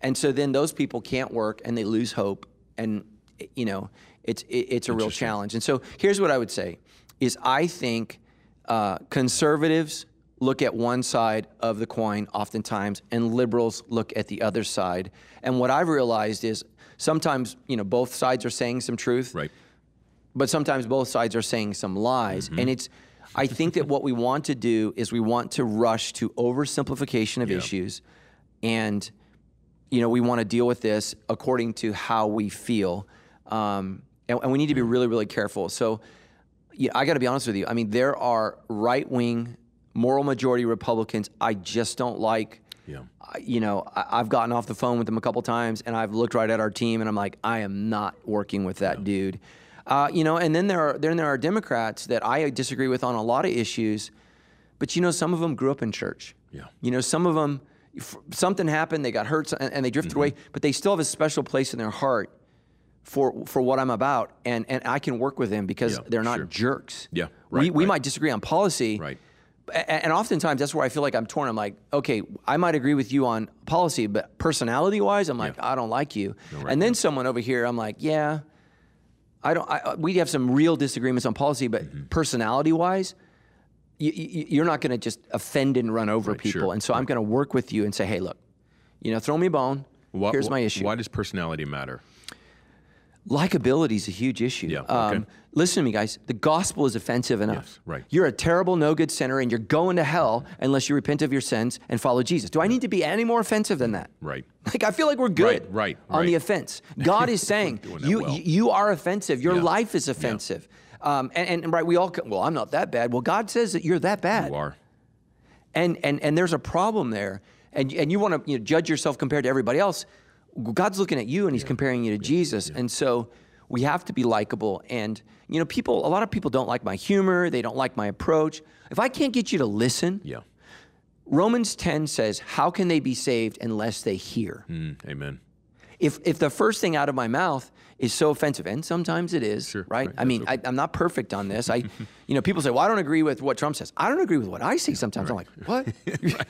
and so then those people can't work and they lose hope, and you know, it's it, it's a real challenge. And so here's what I would say: is I think uh, conservatives look at one side of the coin oftentimes, and liberals look at the other side. And what I've realized is sometimes you know both sides are saying some truth, Right. but sometimes both sides are saying some lies. Mm-hmm. And it's, I think that what we want to do is we want to rush to oversimplification of issues, and you know we want to deal with this according to how we feel, um, and, and we need to be really, really careful. So, yeah, I got to be honest with you. I mean, there are right wing, moral majority Republicans I just don't like. Yeah. I- you know, I, I've gotten off the phone with them a couple times, and I've looked right at our team, and I'm like, I am not working with that dude. Uh, you know, and then there are then there are Democrats that I disagree with on a lot of issues, but you know, some of them grew up in church. Yeah. You know, some of them something happened, they got hurt, and, and they drifted away, but they still have a special place in their heart for for what I'm about, and and I can work with them because Yeah, they're not sure. jerks. Yeah, we right, we right. might disagree on policy. Right. And oftentimes that's where I feel like I'm torn. I'm like, okay, I might agree with you on policy, but personality wise, I'm like, I don't like you. right, and then someone over here, I'm like, yeah, I don't. I, we have some real disagreements on policy, but Mm-hmm. personality wise, you, you, you're not going to just offend and run over people. sure, And so I'm going to work with you and say, hey, look, you know, throw me a bone. Why- Here's my issue. Why does personality matter? Likability is a huge issue. Yeah, Um, okay. listen to me, guys. The gospel is offensive enough. Yes, right. You're a terrible, no good sinner, and you're going to hell unless you repent of your sins and follow Jesus. Do I need to be any more offensive than that? Right. <laughs> Like I feel like we're good Right, right, on the offense. <laughs> God is saying you well. you are offensive. Your Yeah. life is offensive. Um, and, and right, we all well, I'm not that bad. Well, God says that you're that bad You are. and and and there's a problem there and and you want to you know, judge yourself compared to everybody else god's looking at you and he's comparing you to jesus and so we have to be likable and you know people a lot of people don't like my humor they don't like my approach if i can't get you to listen Yeah. romans 10 says how can they be saved unless they hear Mm, amen. if if the first thing out of my mouth is so offensive, and sometimes it is, Sure, right? right, I mean, I, I'm not perfect on this. I, <laughs> you know, people say, "Well, I don't agree with what Trump says." I don't agree with what I say. Sometimes I'm like, "What?" <laughs>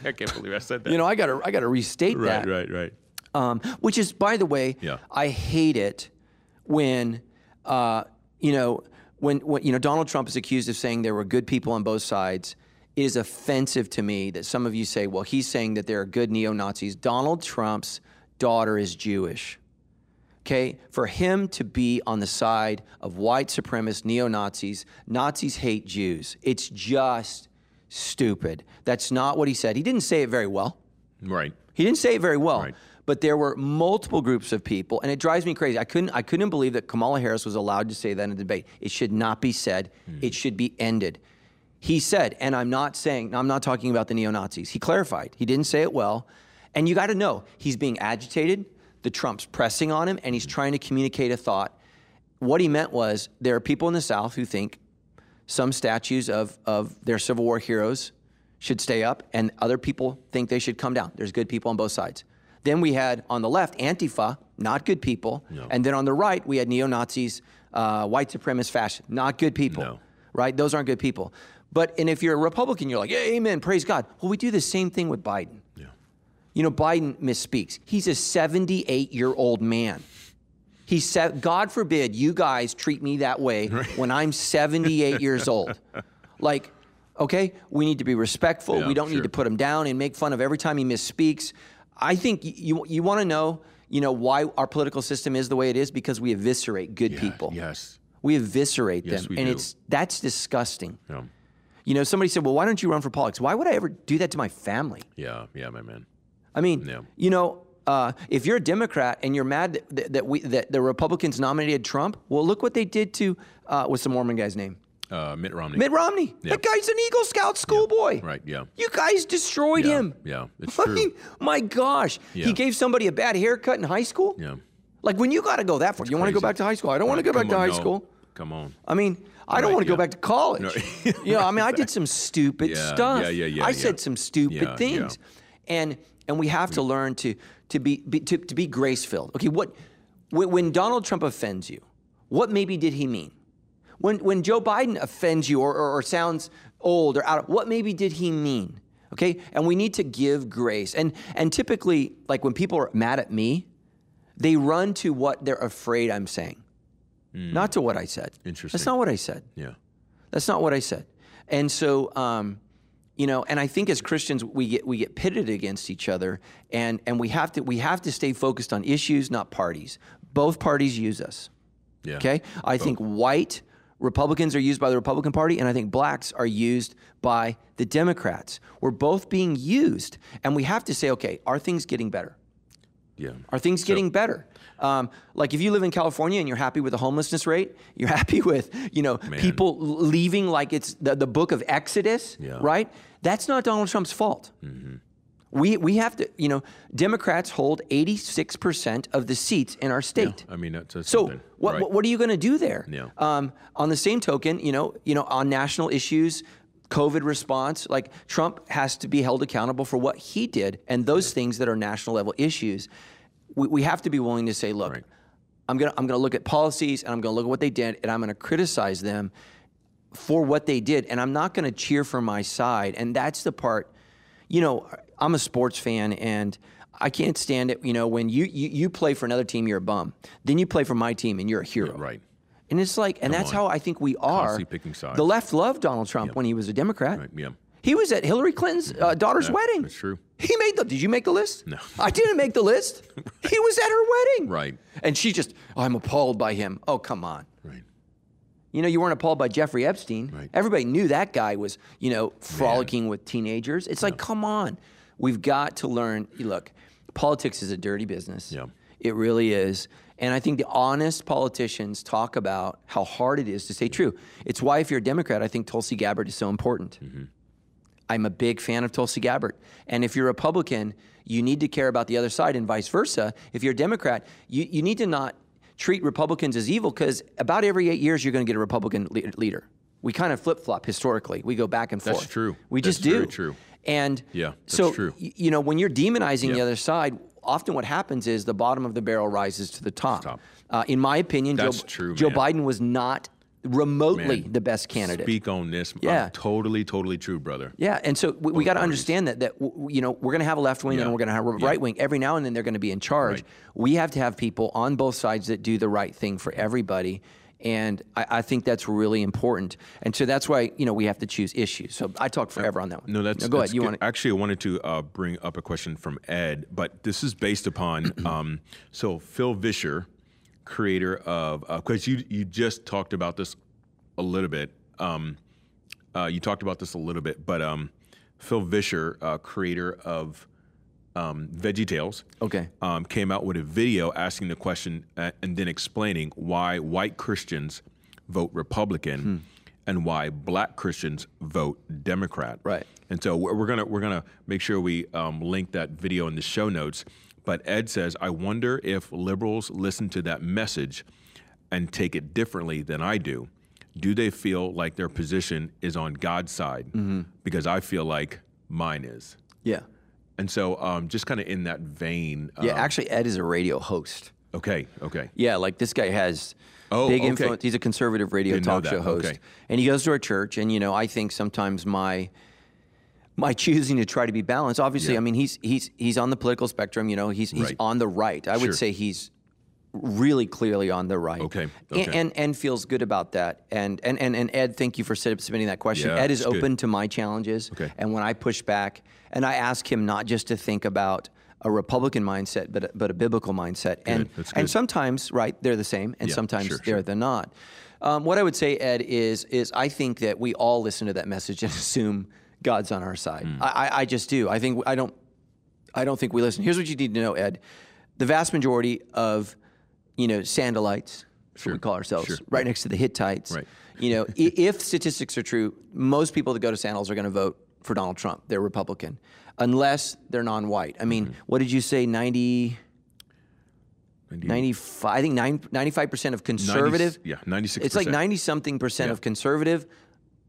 I can't believe I said <laughs> that. you know, I gotta I gotta restate that. right, right, right. Um, which is, by the way, Yeah. I hate it when, uh, you know, when, when you know Donald Trump is accused of saying there were good people on both sides. It is offensive to me that some of you say, well, he's saying that there are good neo Nazis. Donald Trump's daughter is Jewish. Okay, for him to be on the side of white supremacist neo Nazis, Nazis hate Jews. It's just stupid. That's not what he said. He didn't say it very well. Right. He didn't say it very well. Right. But there were multiple groups of people, and it drives me crazy. I couldn't, I couldn't believe that Kamala Harris was allowed to say that in the debate. It should not be said. Hmm. It should be ended. He said, and I'm not saying, I'm not talking about the neo Nazis. He clarified. He didn't say it well. And you got to know, he's being agitated. The Trump's pressing on him, and he's hmm. trying to communicate a thought. What he meant was there are people in the South who think some statues of, of their Civil War heroes should stay up, and other people think they should come down. There's good people on both sides. Then we had on the left Antifa, not good people, and then on the right we had neo Nazis, uh, white supremacist fascists, not good people. No. Right? Those aren't good people. But and if you're a Republican, you're like, yeah, amen, praise God. Well, we do the same thing with Biden. Yeah. You know, Biden misspeaks. He's a 78 year old man. He said, God forbid you guys treat me that way <laughs> when I'm 78 years old. <laughs> Like, okay, we need to be respectful. Yeah, we don't need to put him down and make fun of every time he misspeaks. I think you, you want to know, you know, why our political system is the way it is because we eviscerate good Yeah, people. Yes. We eviscerate Yes, them. we and do. it's that's disgusting. Yeah. You know, somebody said, well, why don't you run for politics? Why would I ever do that to my family? Yeah. Yeah, my man. I mean, Yeah. you know, uh, if you're a Democrat and you're mad that, that, that we that the Republicans nominated Trump, well, look what they did to uh, what's the Mormon guy's name? Uh, Mitt Romney. Mitt Romney. Yeah. That guy's an Eagle Scout schoolboy. Right. Yeah. You guys destroyed Yeah, him. yeah, it's <laughs> I true. mean, my gosh, Yeah. he gave somebody a bad haircut in high school. Yeah. Like when you got to go that far, you want to go back to high school? I don't want to go back Come to high no. school. Come on. I mean, I don't Right, want to go back to college. No. <laughs> you know, I mean, I did <laughs> some stupid Yeah, stuff. yeah, yeah, yeah, I yeah. said some stupid Yeah, yeah. things, and and we have to learn to to be, be to, to be grace filled. Okay, what when, when Donald Trump offends you, what maybe did he mean? When when Joe Biden offends you or, or, or sounds old or out of what maybe did he mean? Okay, and we need to give grace. And and typically, like when people are mad at me, they run to what they're afraid I'm saying. not to what I said. Interesting. That's not what I said. Yeah. That's not what I said. And so, um, you know, and I think as Christians we get we get pitted against each other, and and we have to we have to stay focused on issues, not parties. Both parties use us. Yeah. Okay, I think white Republicans are used by the Republican Party, and I think blacks are used by the Democrats. We're both being used, and we have to say, okay, are things getting better? Yeah. Are things getting better? Um, like if you live in California and you're happy with the homelessness rate, <laughs> you're happy with you know people leaving like it's the, the book of Exodus, Yeah. right? That's not Donald Trump's fault. We we have to you know Democrats hold 86 percent of the seats in our state. I mean, that's, So something. what, right. what are you going to do there? Yeah. Um, on the same token, you know, you know, on national issues, COVID response, like Trump has to be held accountable for what he did, and those things that are national level issues, we, we have to be willing to say, look, Right. I'm gonna I'm gonna look at policies and I'm gonna look at what they did, and I'm gonna criticize them for what they did, and I'm not gonna cheer for my side, and that's the part. You know, I'm a sports fan, and I can't stand it. You know, when you you, you play for another team, you're a bum. Then you play for my team, and you're a hero. right. And it's like, and that's on. how I think we are. Constantly picking sides. The left loved Donald Trump when he was a Democrat. Right, yeah. He was at Hillary Clinton's uh, daughter's Yeah, wedding. that's true. He made the. Did you make the list? No. I didn't make the list. <laughs> he was at her wedding. Right. And she just, oh, I'm appalled by him. Oh, come on. Right. You know, you weren't appalled by Jeffrey Epstein. Right. Everybody knew that guy was, you know, frolicking with teenagers. It's like, come on. We've got to learn. Look, politics is a dirty business. Yeah. It really is. And I think the honest politicians talk about how hard it is to stay true. It's why, if you're a Democrat, I think Tulsi Gabbard is so important. Mm-hmm. I'm a big fan of Tulsi Gabbard. And if you're a Republican, you need to care about the other side and vice versa. If you're a Democrat, you, you need to not treat Republicans as evil because about every eight years you're going to get a Republican le- leader. We kind of flip flop historically. We go back and forth. That's true. We That's just do. true. And Yeah, that's so, true. you know, when you're demonizing the other side, often what happens is the bottom of the barrel rises to the top. Top. Uh, in my opinion, That's Joe, true, Joe. Biden was not remotely Man, the best candidate. Speak on this. Yeah. I'm totally, totally true, brother. Yeah, and so we, we got to understand that that you know we're going to have a left wing Yeah. and we're going to have a right wing. Every now and then they're going to be in charge. Right. We have to have people on both sides that do the right thing for everybody, and I, I think that's really important. And so that's why you know we have to choose issues. So I talk forever on that one. No, that's go that's ahead. You good. want to? Actually, I wanted to uh, bring up a question from Ed, but this is based upon <clears throat> um, so Phil Vischer, creator of because you you just talked about this a little bit. Um, uh, you talked about this a little bit, but um, Phil Vischer, uh, creator of um, Veggie Tales, Okay. um, came out with a video asking the question uh, and then explaining why white Christians vote Republican Hmm. and why black Christians vote Democrat. Right. And so we're we're gonna we're gonna make sure we um, link that video in the show notes. But Ed says, I wonder if liberals listen to that message and take it differently than I do. Do they feel like their position is on God's side? Mm-hmm. Because I feel like mine is. Yeah. And so, um, just kind of in that vein. Yeah. um, Actually, Ed is a radio host. Okay. Okay. Yeah, like this guy has Oh, big okay. influence. He's a conservative radio Didn't talk show host, Okay. and he goes to our church. And you know, I think sometimes my my choosing to try to be balanced. Obviously, Yeah. I mean, he's he's he's on the political spectrum. You know, he's he's Right. on the right. I Sure. would say he's really clearly on the right. Okay, And, okay. and and feels good about that. And and and, and Ed, thank you for submitting that question. Yeah, Ed is it's good. open to my challenges. Okay. And when I push back, and I ask him not just to think about a Republican mindset, but a, but a biblical mindset. And that's and sometimes, right, they're the same, and Yeah, sometimes sure, they're sure. they're not. Um, what I would say, Ed, is is I think that we all listen to that message and <laughs> assume God's on our side. Hmm. I, I, I just do. I think I don't. I don't think we listen. Here's what you need to know, Ed. The vast majority of, you know, Sandalites, what we call ourselves, Sure. right next to the Hittites. Right. You know, <laughs> if statistics are true, most people that go to Sandals are going to vote for Donald Trump. They're Republican, unless they're non-white. I Mm-hmm. mean, what did you say? 90, 90 95, I think 95 percent of conservative. yeah, 96%. It's like 90 something percent Yeah. of conservative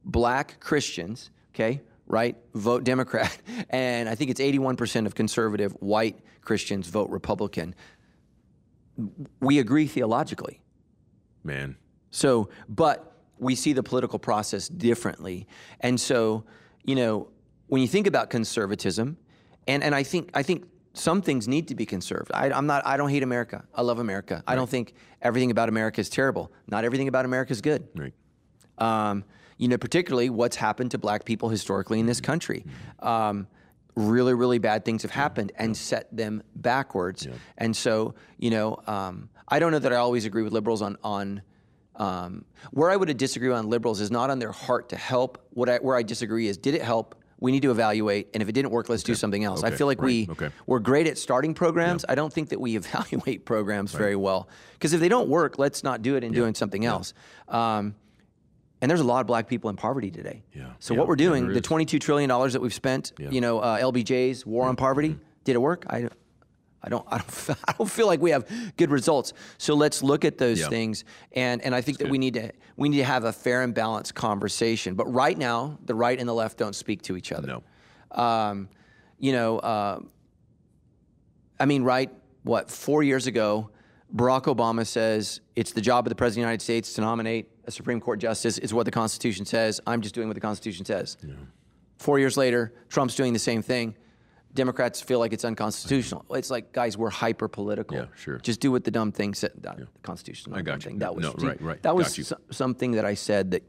black Christians, okay, right, vote Democrat. <laughs> And I think it's 81% of conservative white Christians vote Republican. We agree theologically. Man. So, but we see the political process differently. And so, you know, when you think about conservatism, and, and I think I think some things need to be conserved. I, I'm not. I don't hate America. I love America. I don't think everything about America is terrible. Not everything about America is good. Right. Um, you know, particularly what's happened to black people historically in this country. Um, really, really bad things have happened and set them backwards. And so, you know, um, I don't know that I always agree with liberals on on. Um, where I would disagree on liberals is not on their heart to help. What I, where I disagree is, did it help? We need to evaluate, and if it didn't work, let's do something else. I feel like we okay. we're great at starting programs. I don't think that we <laughs> evaluate programs very well because if they don't work, let's not do it and doing something else. Um, and there's a lot of black people in poverty today. Yeah. So Yeah. what we're doing, the 22 trillion dollars that we've spent, you know, uh, LBJ's war on poverty, Mm-hmm. did it work? I, I don't, I don't, <laughs> I don't feel like we have good results. So let's look at those Yeah. things, and and I think that we need to we need to have a fair and balanced conversation. But right now, the right and the left don't speak to each other. No. Um, you know, uh, I mean, right? What four years ago, Barack Obama says it's the job of the president of the United States to nominate a Supreme Court justice. Is what the Constitution says. I'm just doing what the Constitution says. Four years later, Trump's doing the same thing. Democrats feel like it's unconstitutional. It's like, guys, we're hyper political. Yeah, sure. Just do what the dumb thing said. The Constitution. I got you. Thing. That was no, right, right. That was so- something that I said that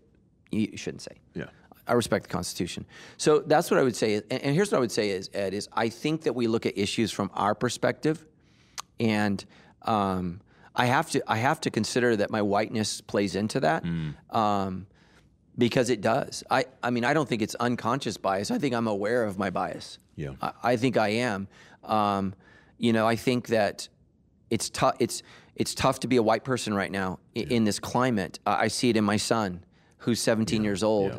you shouldn't say. Yeah. I respect the Constitution. So that's what I would say. And, and here's what I would say is, Ed, is I think that we look at issues from our perspective, and um, I have to I have to consider that my whiteness plays into that. Um, because it does. I, I mean, I don't think it's unconscious bias. I think I'm aware of my bias. Yeah. I, I think I am. Um, you know, I think that it's tough. It's it's tough to be a white person right now i- in this climate. I I see it in my son, who's 17 years old, yeah.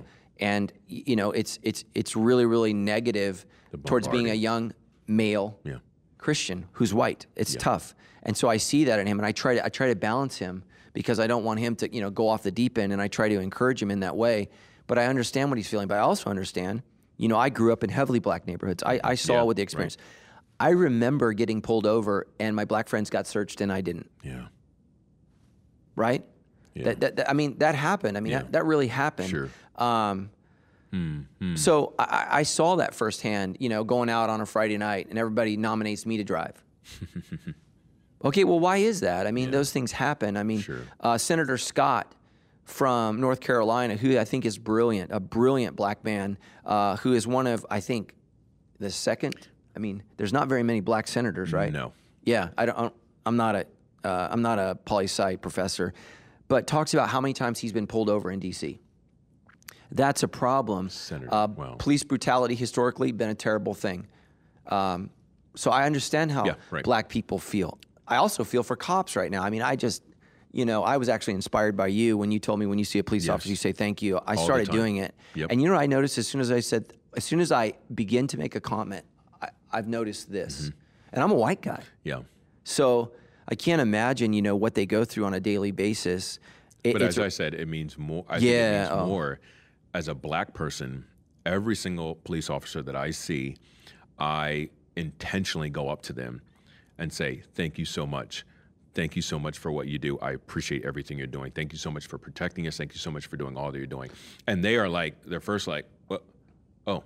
and you know, it's it's it's really really negative towards being a young male Yeah. Christian who's white. It's tough, and so I see that in him, and I try to I try to balance him because I don't want him to you know go off the deep end, and I try to encourage him in that way. But I understand what he's feeling. But I also understand, you know, I grew up in heavily black neighborhoods. I, I saw Yeah, what the right. experience. I remember getting pulled over, and my black friends got searched, and I didn't. Yeah. Right? That, that, that- I mean, that happened. I mean, that, that really happened. Sure. Um, So I, I- saw that firsthand, you know, going out on a Friday night and everybody nominates me to drive. <laughs> okay, well, why is that? I mean, those things happen. I mean, Sure. uh, Senator Scott from North Carolina, who I think is brilliant, a brilliant black man, uh, who is one of, I think, the second. I mean, there's not very many black senators, right? No. Yeah, I don't. I'm not a. Uh, I'm not a poli sci professor, but talks about how many times he's been pulled over in D.C. That's a problem. Senator, Uh, wow. Police brutality historically been a terrible thing. Um, so I understand how Yeah, right. black people feel. I also feel for cops right now. I mean, I just, you know, I was actually inspired by you when you told me when you see a police officer, you say thank you. I the started doing it, Yep. and you know, what I noticed as soon as I said, as soon as I begin to make a comment, I, I've noticed this, Mm-hmm. and I'm a white guy. Yeah. So I can't imagine, you know, what they go through on a daily basis. It- But as I said, it means more. I Yeah, think it means oh. more. As a black person, every single police officer that I see, I intentionally go up to them and say, "Thank you so much. Thank you so much for what you do. I appreciate everything you're doing. Thank you so much for protecting us. Thank you so much for doing all that you're doing." And they are like, they're first like, "What? Oh."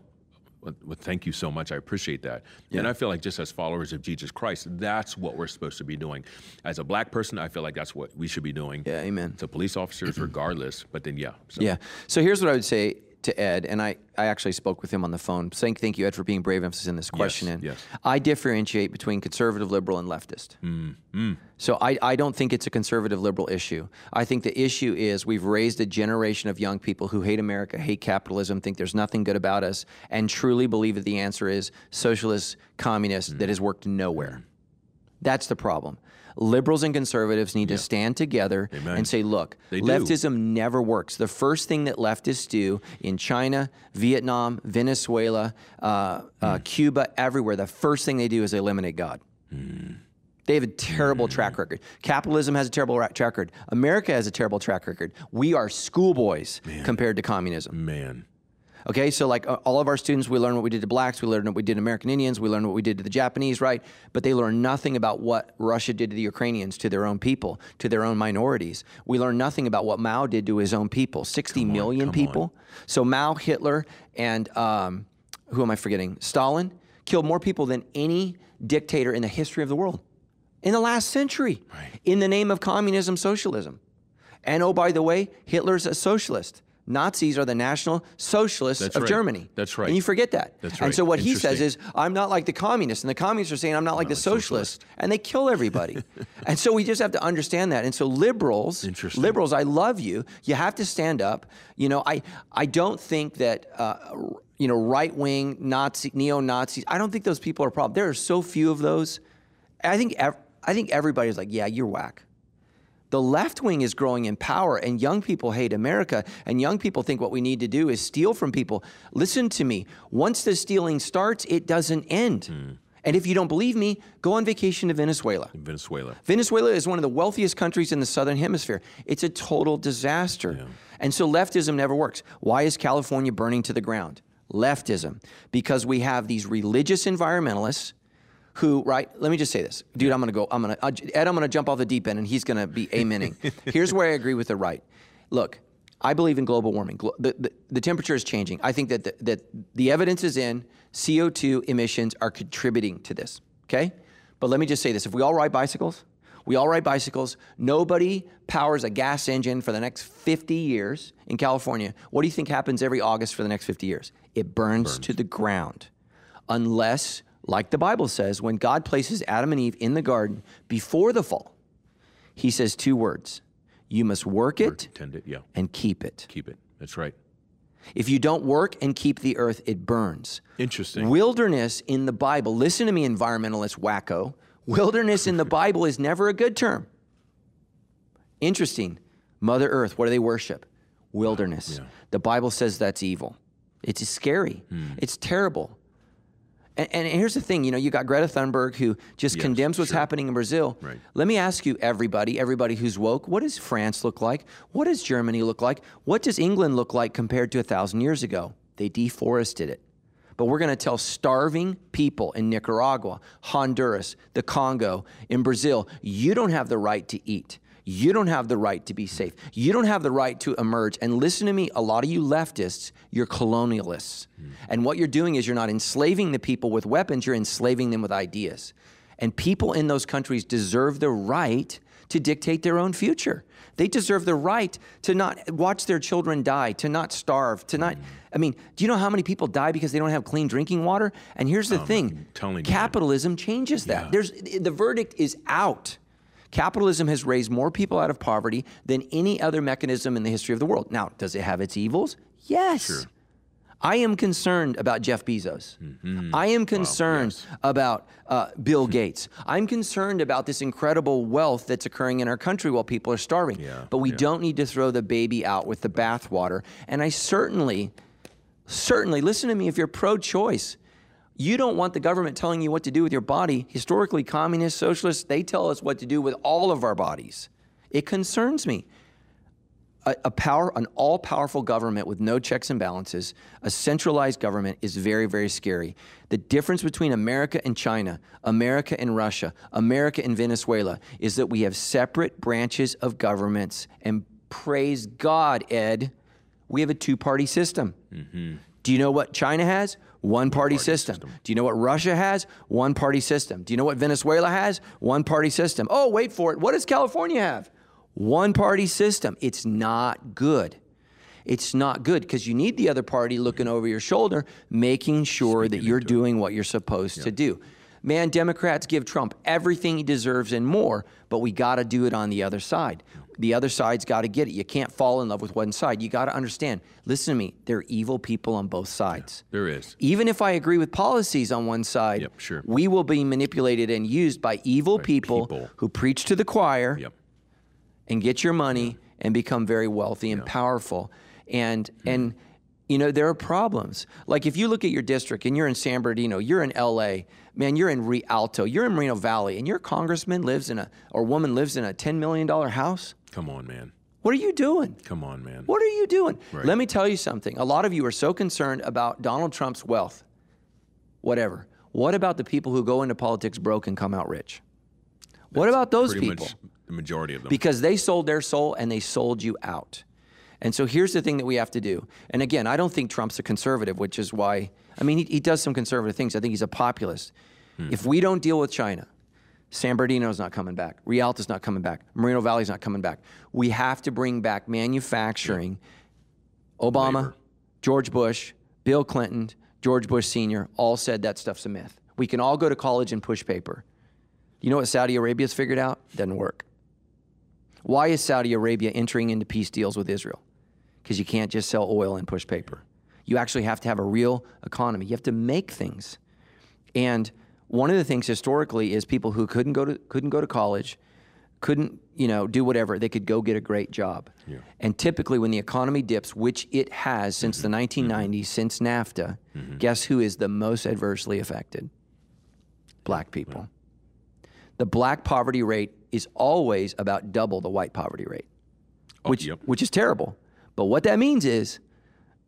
Well, well, thank you so much. I appreciate that. And I feel like just as followers of Jesus Christ, that's what we're supposed to be doing. As a black person, I feel like that's what we should be doing yeah, amen. to police officers <clears throat> regardless. But then, yeah. So, Yeah. So here's what I would say to Ed, and I, I actually spoke with him on the phone, saying thank you, Ed, for being brave enough to send this question in. yes. I differentiate between conservative, liberal, and leftist. Mm, So I, I don't think it's a conservative, liberal issue. I think the issue is we've raised a generation of young people who hate America, hate capitalism, think there's nothing good about us, and truly believe that the answer is socialist, communist, Mm. that has worked nowhere. That's the problem. Liberals and conservatives need to stand together and say, look, They do. leftism never works. The first thing that leftists do in China, Vietnam, Venezuela, uh, uh, Hmm. Cuba, everywhere, the first thing they do is eliminate God. They have a terrible Hmm. track record. Capitalism has a terrible ra- track record. America has a terrible track record. We are schoolboys compared to communism. Man. Okay, so like uh, all of our students, we learn what we did to blacks, we learn what we did to American Indians, we learn what we did to the Japanese, right? But they learn nothing about what Russia did to the Ukrainians, to their own people, to their own minorities. We learn nothing about what Mao did to his own people, Sixty million come on. people. So Mao, Hitler, and um, who am I forgetting? Stalin killed more people than any dictator in the history of the world in the last century in the name of communism, socialism. And oh, by the way, Hitler's a socialist. Nazis are the National Socialists That's of right. Germany. That's right. And you forget that. That's right. And so what he says is, I'm not like the communists. And the communists are saying, I'm not like the like socialists. socialist. And they kill everybody. <laughs> and so we just have to understand that. And so liberals, liberals, I love you. You have to stand up. You know, I, I don't think that, uh, you know, right wing Nazi, neo Nazis, I don't think those people are a problem. There are so few of those. I think, ev- I think everybody's like, yeah, you're whack. The left wing is growing in power, and young people hate America. And young people think what we need to do is steal from people. Listen to me. Once the stealing starts, it doesn't end. Hmm. And if you don't believe me, go on vacation to Venezuela. Venezuela. Venezuela is one of the wealthiest countries in the southern hemisphere. It's a total disaster. And so leftism never works. Why is California burning to the ground? Leftism. Because we have these religious environmentalists who, right? Let me just say this. Dude, I'm going to go, I'm to, Ed, I'm going to jump off the deep end and he's going to be amening. <laughs> Here's where I agree with the right. Look, I believe in global warming. The, the, the temperature is changing. I think that the, that the evidence is in CO2 emissions are contributing to this, okay? But let me just say this. If we all ride bicycles, we all ride bicycles. Nobody powers a gas engine for the next 50 years in California. What do you think happens every August for the next 50 years? It burns, to the ground. Unless, like the Bible says, when God places Adam and Eve in the garden before the fall, he says two words You must work it Tend it. Yeah. and keep it. Keep it. That's right. If you don't work and keep the earth, it burns. Interesting. Wilderness in the Bible, listen to me, environmentalist wacko. Wilderness in the <laughs> Bible is never a good term. Interesting. Mother Earth, what do they worship? Wilderness. The Bible says that's evil. It's scary. Hmm. It's terrible. And, and here's the thing, you know, you got Greta Thunberg who just Yes, condemns what's sure. happening in Brazil. Right. Let me ask you, everybody, everybody who's woke, what does France look like? What does Germany look like? What does England look like compared to a thousand years ago? They deforested it. But we're going to tell starving people in Nicaragua, Honduras, the Congo, in Brazil, you don't have the right to eat. You don't have the right to be safe. You don't have the right to emerge. And listen to me, a lot of you leftists, you're colonialists. Hmm. And what you're doing is you're not enslaving the people with weapons, you're enslaving them with ideas. And people in those countries deserve the right to dictate their own future. They deserve the right to not watch their children die, to not starve, to not. Hmm. I mean, do you know how many people die because they don't have clean drinking water? And here's the um, thing telling capitalism changes that. There's, the verdict is out. Capitalism has raised more people out of poverty than any other mechanism in the history of the world. Now, does it have its evils? Yes. Sure. I am concerned about Jeff Bezos. Mm. I am concerned about uh, Bill <laughs> Gates. I'm concerned about this incredible wealth that's occurring in our country while people are starving. Yeah, but we yeah. don't need to throw the baby out with the bathwater. And I certainly, certainly, listen to me if you're pro choice. You don't want the government telling you what to do with your body. Historically, communists, socialists, they tell us what to do with all of our bodies. It concerns me a, a power, an all-powerful government with no checks and balances, a centralized government is very, very scary. The difference between America and China, America and Russia, America and Venezuela is that we have separate branches of governments. And praise God, Ed, we have a two-party system. Mm-hmm. Do you know what China has? One party system. Do you know what Russia has? One party system. Do you know what Venezuela has? One party system. Oh, wait for it. What does California have? One party system. It's not good. It's not good because you need the other party looking over your shoulder, making sure that you're doing what you're supposed to do. Man, Democrats give Trump everything he deserves and more, but we got to do it on the other side. The other side's got to get it. You can't fall in love with one side. You got to understand. Listen to me. There are evil people on both sides. There is. Even if I agree with policies on one side, Yep, sure. we will be manipulated and used by evil people, people. who preach to the choir Yep. and get your money and become very wealthy and powerful. And and you know there are problems. Like if you look at your district and you're in San Bernardino, you're in L.A. Man, you're in Rialto, you're in Moreno Valley, and your congressman lives in a or woman lives in a ten million dollar house. Come on, man. What are you doing? Come on, man. What are you doing? Let me tell you something. A lot of you are so concerned about Donald Trump's wealth. Whatever. What about the people who go into politics broke and come out rich? what about those people? the majority of them. because they sold their soul and they sold you out. And so here's the thing that we have to do. And again, I don't think Trump's a conservative, which is why, I mean, he, he does some conservative things. I think he's a populist. Hmm. If we don't deal with China, San Bernardino's not coming back. Rialto's not coming back. Moreno Valley's not coming back. We have to bring back manufacturing. Hmm. Obama, Labor. George Bush, Bill Clinton, George Bush Sr. all said that stuff's a myth. We can all go to college and push paper. You know what Saudi Arabia's figured out? Doesn't work. Why is Saudi Arabia entering into peace deals with Israel? Because you can't just sell oil and push paper. You actually have to have a real economy. You have to make things. And one of the things historically is people who couldn't go to couldn't go to college, couldn't you know do whatever they could go get a great job. And typically, when the economy dips, which it has since the mm-hmm. 1990s, mm-hmm. since NAFTA, mm-hmm. guess who is the most adversely affected? Black people. The black poverty rate is always about double the white poverty rate, oh, which yep. which is terrible. But what that means is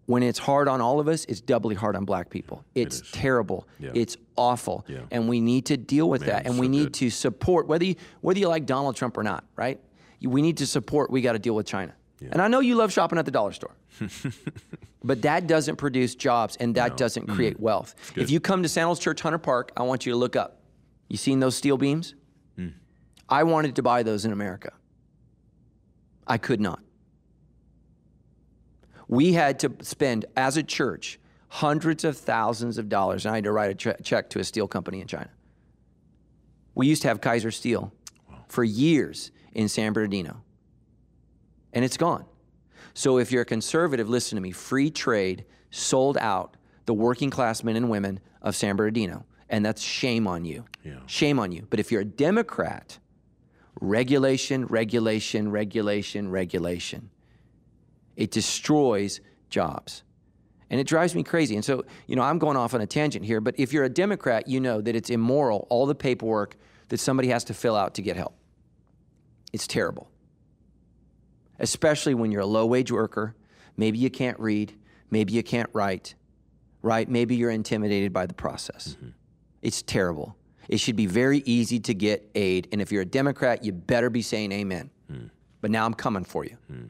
when it's hard on all of us, it's doubly hard on black people. It's terrible. Yeah. It's awful. Yeah. And we need to deal with that. And so we need good. to support whether you whether you like Donald Trump or not, right? We need to support we got to deal with China. And I know you love shopping at the dollar store. <laughs> but that doesn't produce jobs and that doesn't Mm. create wealth. If you come to Sandals Church Hunter Park, I want you to look up. You seen those steel beams? Mm. I wanted to buy those in America. I could not. We had to spend, as a church, hundreds of thousands of dollars. And I had to write a che- check to a steel company in China. We used to have Kaiser Steel for years in San Bernardino, and it's gone. So if you're a conservative, listen to me free trade sold out the working class men and women of San Bernardino, and that's shame on you. Yeah. Shame on you. But if you're a Democrat, regulation, regulation, regulation, regulation. It destroys jobs. And it drives me crazy. And so, you know, I'm going off on a tangent here, but if you're a Democrat, you know that it's immoral, all the paperwork that somebody has to fill out to get help. It's terrible. Especially when you're a low wage worker. Maybe you can't read, maybe you can't write, right? Maybe you're intimidated by the process. Mm-hmm. It's terrible. It should be very easy to get aid. And if you're a Democrat, you better be saying amen. Hmm. But now I'm coming for you. Hmm.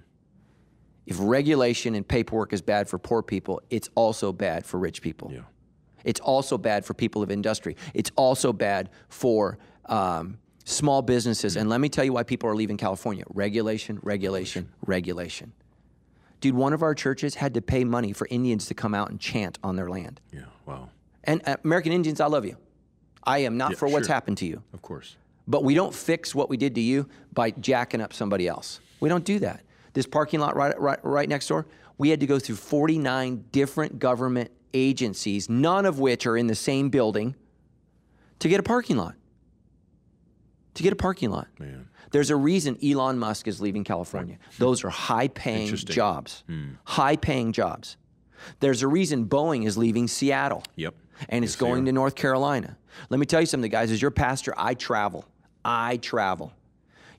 If regulation and paperwork is bad for poor people, it's also bad for rich people. Yeah. It's also bad for people of industry. It's also bad for um, small businesses. And let me tell you why people are leaving California regulation, regulation, regulation. Dude, one of our churches had to pay money for Indians to come out and chant on their land. Yeah. Wow. And uh, American Indians, I love you. I am not Yeah, for what's sure. happened to you. Of course. But we don't fix what we did to you by jacking up somebody else. We don't do that. This parking lot right, right, right next door, we had to go through 49 different government agencies, none of which are in the same building, to get a parking lot. To get a parking lot. Man. There's a reason Elon Musk is leaving California. Those are high paying jobs. High paying jobs. There's a reason Boeing is leaving Seattle Yep. and it's Yes, going to North Carolina. Let me tell you something, guys. As your pastor, I travel. I travel.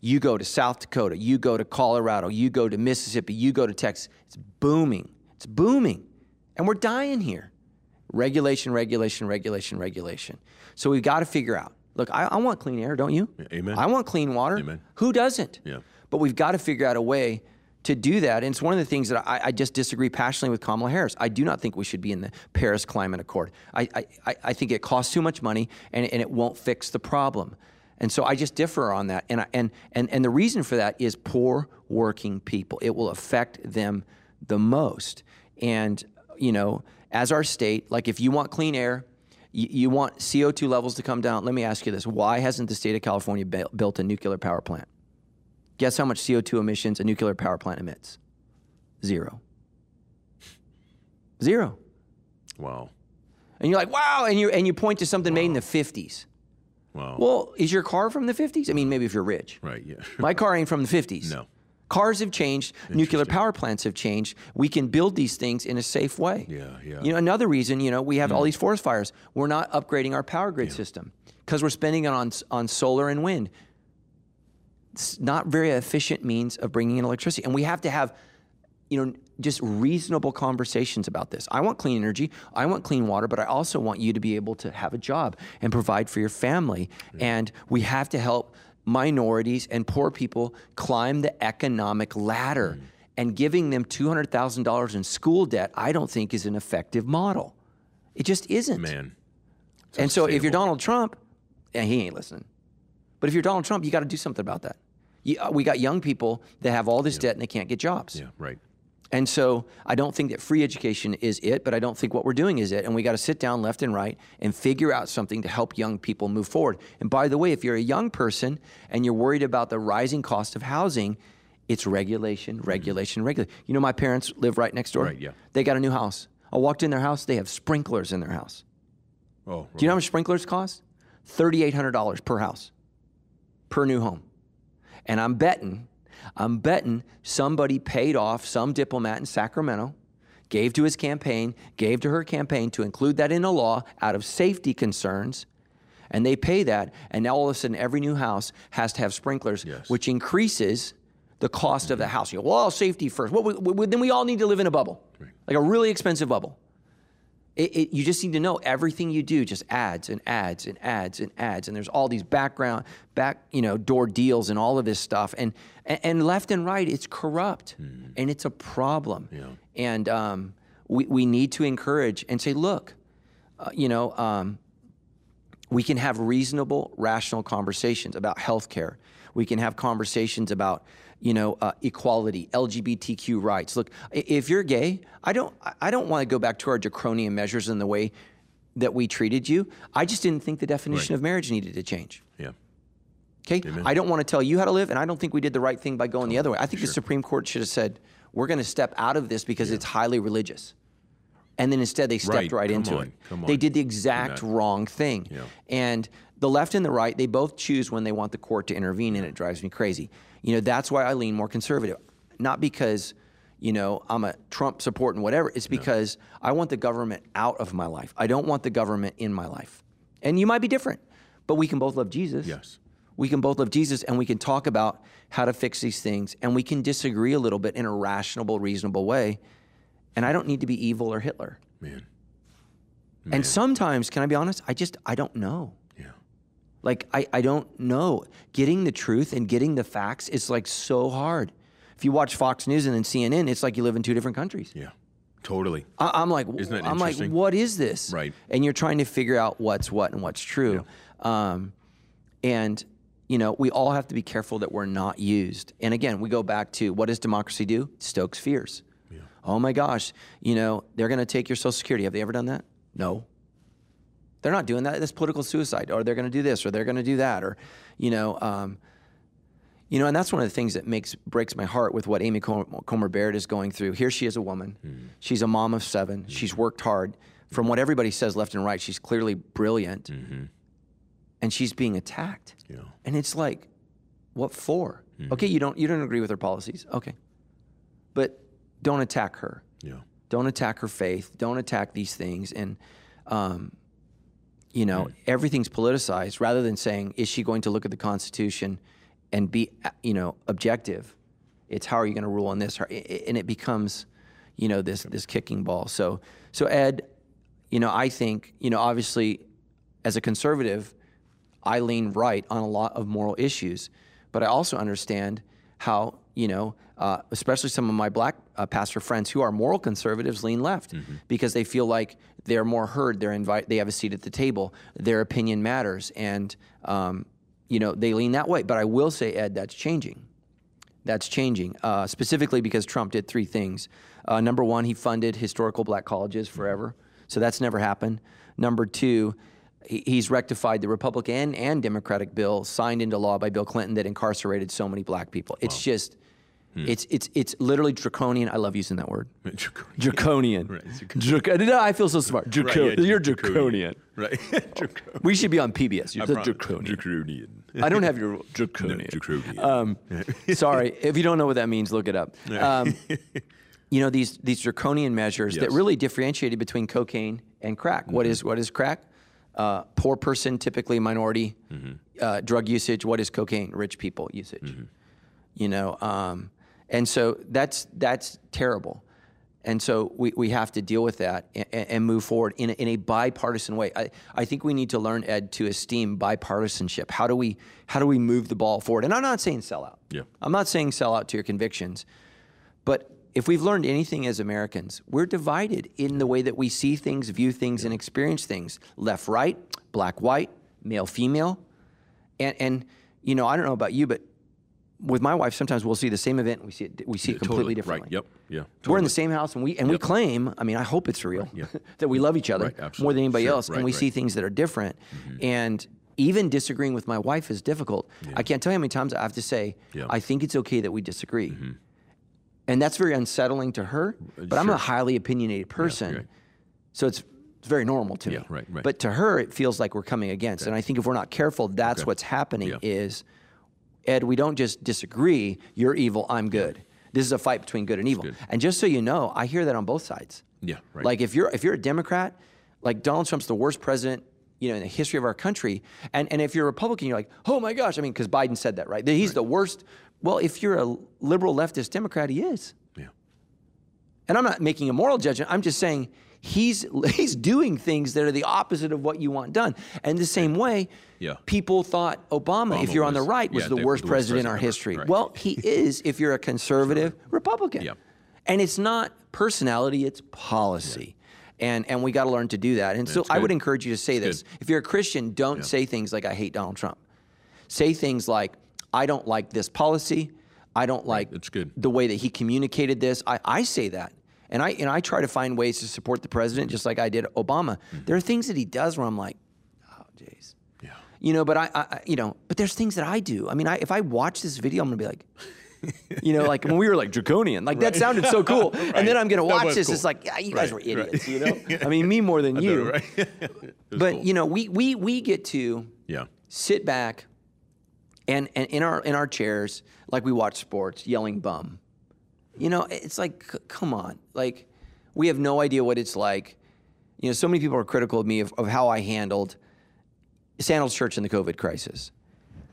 You go to South Dakota, you go to Colorado, you go to Mississippi, you go to Texas. It's booming. It's booming. And we're dying here. Regulation, regulation, regulation, regulation. So we've got to figure out. Look, I, I want clean air, don't you? amen. I want clean water. Amen. Who doesn't? Yeah. But we've got to figure out a way to do that. And it's one of the things that I, I just disagree passionately with Kamala Harris. I do not think we should be in the Paris Climate Accord. I, I, I- I think it costs too much money and, and it won't fix the problem. And so I just differ on that. And, I, and, and, and the reason for that is poor working people. It will affect them the most. And, you know, as our state, like if you want clean air, you, you want CO2 levels to come down. Let me ask you this why hasn't the state of California bu- built a nuclear power plant? Guess how much CO2 emissions a nuclear power plant emits? Zero. Zero. Wow. And you're like, wow, and you and you point to something made in the 50s. Wow. Well, is your car from the 50s? I mean, maybe if you're rich. right. Yeah. <laughs> My car ain't from the 50s. No. Cars have changed. Nuclear power plants have changed. We can build these things in a safe way. Yeah, yeah. Hmm. You know, another reason, you know, we have all these forest fires. We're not upgrading our power grid system because we're spending it on on solar and wind. It's not very efficient means of bringing in electricity, and we have to have, you know, just reasonable conversations about this. I want clean energy. I want clean water, but I also want you to be able to have a job and provide for your family. And we have to help minorities and poor people climb the economic ladder. and giving them $200,000 in school debt, I don't think is an effective model. It just isn't. Man. and so if you're. Donald Trump, yeah, he ain't listening. But if you're Donald Trump, you got to do something about that. You, uh, we got young people that have all this debt and they can't get jobs. Yeah, right. And so I don't think that free education is it, but I don't think what we're doing is it. And we got to sit down left and right and figure out something to help young people move forward. And by the way, if you're a young person and you're worried about the rising cost of housing, it's regulation, mm-hmm. regulation, regulation. You know, my parents live right next door. Right, yeah. They got a new house. I walked in their house, they have sprinklers in their house. Oh, Do you know how much sprinklers cost? $3,800 per house, per new home. And I'm betting, I'm betting somebody paid off some diplomat in Sacramento, gave to his campaign, gave to her campaign to include that in a law out of safety concerns. And they pay that, and now all of a sudden every new house has to have sprinklers, Yes. which increases the cost of the mm-hmm. house. You go, well, safety first. Well, we, we, then we all need to live in a bubble, like a really expensive bubble. It, it, you just need to know everything you do just adds and adds and adds and adds, and there's all these background, back you know, door deals and all of this stuff, and and, and left and right, it's corrupt, and it's a problem. And um, we we need to encourage and say, look, uh, you know, um, we can have reasonable, rational conversations about healthcare. We can have conversations about, you know, uh, equality, LGBTQ rights. Look, if you're gay, I don't, I- don't want to go back to our draconian measures in the way that we treated you. I just didn't think the definition Right. of marriage needed to change. Yeah. Okay, I don't want to tell you how to live, and I don't think we did the right thing by going the other way. I think the Supreme Court should have said, "We're going to step out of this because it's highly religious," and then instead they stepped Right, right, into on, it. They did the exact wrong thing, Yeah. and the left and the right they both choose when they want the court to intervene, and it drives me crazy. You know that's why I lean more conservative, not because. You know, I'm a Trump support and whatever. It's because I want the government out of my life. I don't want the government in my life. And you might be different, but we can both love Jesus. Yes. We can both love Jesus and we can talk about how to fix these things and we can disagree a little bit in a rational, reasonable way. And I don't need to be evil or Hitler. Man. And sometimes, can I be honest? I just, I don't know. Yeah. Like, I, I don't know. Getting the truth and getting the facts is like so hard. If you watch Fox News and then CNN, it's like you live in two different countries. Yeah. Totally. I, I'm like, Isn't that I'm like, what is this? Right. And you're trying to figure out what's what and what's true. Um, and you know, we all have to be careful that we're not used. And again, we go back to what does democracy do? It stokes fears. Yeah. Oh my gosh, you know, they're going to take your Social Security. Have they ever done that? No. They're not doing that. That's political suicide. Or they're going to do this, or they're going to do that, or, you know, um, you know, and that's one of the things that makes breaks my heart with what Amy Com- Comer Barrett is going through. Here she is a woman. She's a mom of 7 She's worked hard. From what everybody says left and right, she's clearly brilliant. And she's being attacked. Yeah. And it's like, what for? Okay, you don't you don't agree with her policies. Okay. But don't attack her. Yeah. Don't attack her faith. Don't attack these things. And, um, you know, everything's politicized rather than saying, is she going to look at the Constitution and be, uh, you know, objective? It's how are you going to rule on this? How- i- i- And it becomes, you know, this this kicking ball. So, so Ed, you know, I think, you know, obviously, as a conservative, I lean right on a lot of moral issues, but I also understand how you know, uh, especially some of my black uh, pastor friends who are moral conservatives lean left because they feel like they're more heard, they're invite, they have a seat at the table, their opinion matters, and um, you know they lean that way. But I will say, Ed, that's changing. That's changing, uh, specifically because Trump did three things. Uh, number one, he funded historical black colleges forever, so that's never happened. Number two, he's rectified the Republican and Democratic bill signed into law by Bill Clinton that incarcerated so many black people. It's just, it's it's it's literally draconian. I love using that word. <laughs> Draconian. Right, it's Draco- no, I feel so smart. Draco- Right, yeah, You're draconian. draconian. Right. <laughs> Draconian. We should be on PBS. You're draconian. Draconian. I don't have <laughs> your draconian. Draconian. Um, sorry, if you don't know what that means, look it up. Um, you know these these draconian measures that really differentiated between cocaine and crack. What is what is crack? Uh, poor person, typically minority, uh, drug usage. What is cocaine? Rich people usage. You know, um, and so that's that's terrible. And so we, we have to deal with that and, and move forward in a, in a bipartisan way. I, I think we need to learn, Ed, to esteem bipartisanship. How do we how do we move the ball forward? And I'm not saying sell out. Yeah. I'm not saying sell out to your convictions, But if we've learned anything as Americans, we're divided in the way that we see things, view things, and experience things left, right, black, white, male, female. And, and, you know, I don't know about you, but with my wife, sometimes we'll see the same event and we see it, we see it completely Totally. differently. Right. Yep. Yeah. We're in the same house and we and we claim, I mean, I hope it's real yeah. <laughs> that we love each other Right, more than anybody Sure, else, and we right. Mm-hmm. see things that are different. And even disagreeing with my wife is difficult. I can't tell you how many times I have to say, Yeah. I think it's okay that we disagree. And that's very unsettling to her, but I'm a highly opinionated person. right. So it's it's very normal to me. Right, right. But to her, it feels like we're coming against. And I think if we're not careful, that's Okay. what's happening Yeah. is, Ed, we don't just disagree, you're evil, I'm good. This is a fight between good and evil. good. And just so you know, I hear that on both sides. Yeah, right. Like if you're if you're a Democrat, like Donald Trump's the worst president, you know, in the history of our country. And and if you're a Republican, you're like, oh my gosh, I mean, because Biden said that, right? That he's the worst. Well, if you're a liberal leftist Democrat, he is. Yeah. And I'm not making a moral judgment. I'm just saying he's <laughs> he's doing things that are the opposite of what you want done. And the same way, Yeah. people thought Obama, if you're on the right, was yeah, the, worst the worst president in our ever. history. Right. Well, he <laughs> is if you're a conservative Republican. Yeah. And it's not personality, it's policy. And, and we got to learn to do that. And so I would encourage you to say this. If you're a Christian, don't say things like, I hate Donald Trump. Say things like, I don't like this policy. I don't like good. the way that he communicated this. I, I say that. And I, and I try to find ways to support the president just like I did Obama. There are things that he does where I'm like, oh, jeez. Yeah. You know, but I, I, you know, but there's things that I do. I mean, I, if I watch this video, I'm gonna be like, <laughs> you know, like when we were like draconian, like that sounded so cool. <laughs> And then I'm gonna watch was this. cool. It's like, yeah, you guys Right, were right. idiots. You know, <laughs> I mean, me more than you. Right. But cool. you know, we we we get to Yeah. sit back and, and in our in our chairs like we watch sports yelling bum you know it's like c- come on like we have no idea what it's like you know so many people are critical of me of, of how i handled sandals church in the covid crisis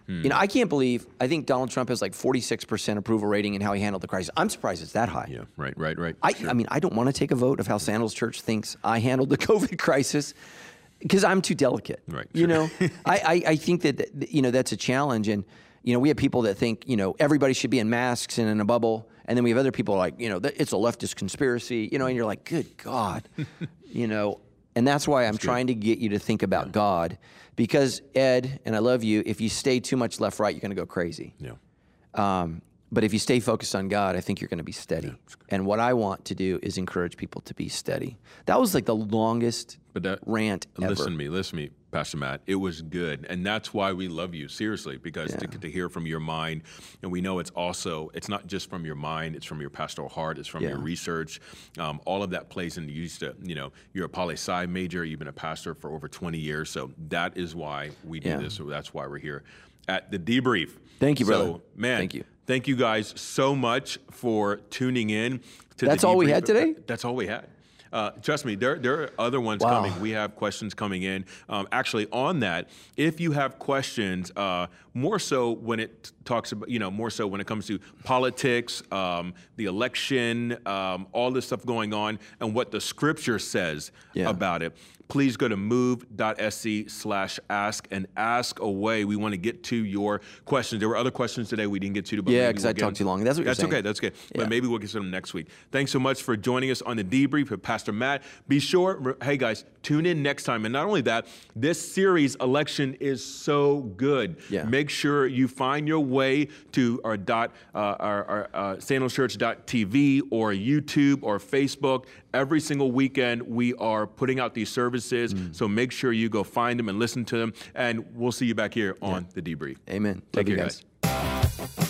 Hmm. you know i can't believe i think donald trump has like 46% approval rating in how he handled the crisis i'm surprised it's that high Yeah. Right. Right. Right. I, Sure. I mean, I don't want to take a vote of how Sandals Church thinks I handled the <laughs> COVID crisis because I'm too delicate. Right, You sure. know, <laughs> I, I, I think that, that, you know, that's a challenge. And, you know, we have people that think, you know, everybody should be in masks and in a bubble. And then we have other people like, you know, it's a leftist conspiracy, you know, and you're like, good God, <laughs> you know. And that's why I'm trying to get you to think about God because, Ed, and I love you, if you stay too much left right, you're going to go crazy. yeah. Um, but if you stay focused on God, I think you're going to be steady. and what I want to do is encourage people to be steady. That was like the longest But that rant ever. Listen to me, listen to me, Pastor Matt. It was good, and that's why we love you seriously because to, to hear from your mind, and we know it's also it's not just from your mind; it's from your pastoral heart, it's from your research. Um, all of that plays into you. Used to, you know, you're a poli sci major. You've been a pastor for over 20 years, so that is why we do Yeah. this. So that's why we're here at the debrief. Thank you, So, brother. man, Thank you. Thank you guys so much for tuning in. To That's all we had today? That's all we had. Uh, trust me, there, there are other ones Wow. coming. We have questions coming in. Um, actually, on that, if you have questions, uh, more so when it talks about, you know, more so when it comes to politics, um, the election, um, all this stuff going on, and what the scripture says Yeah. about it, please go to move.sc slash ask and ask away. We want to get to your questions. There were other questions today we didn't get to. But Yeah, maybe 'cause we'll I talked too long. That's what you're That's okay. That's good. Yeah. But maybe we'll get to them next week. Thanks so much for joining us on the debrief with Pastor Matt. Be sure, hey guys, tune in next time. And not only that, this series, Election, is so good. Yeah. Make sure you find your way to our dot, uh, our, our uh, sandalschurch.tv or YouTube or Facebook. Every single weekend, we are putting out these services services. Mm. So make sure you go find them and listen to them. And we'll see you back here on yeah. The Debrief. Amen. Take you, care, guys. guys.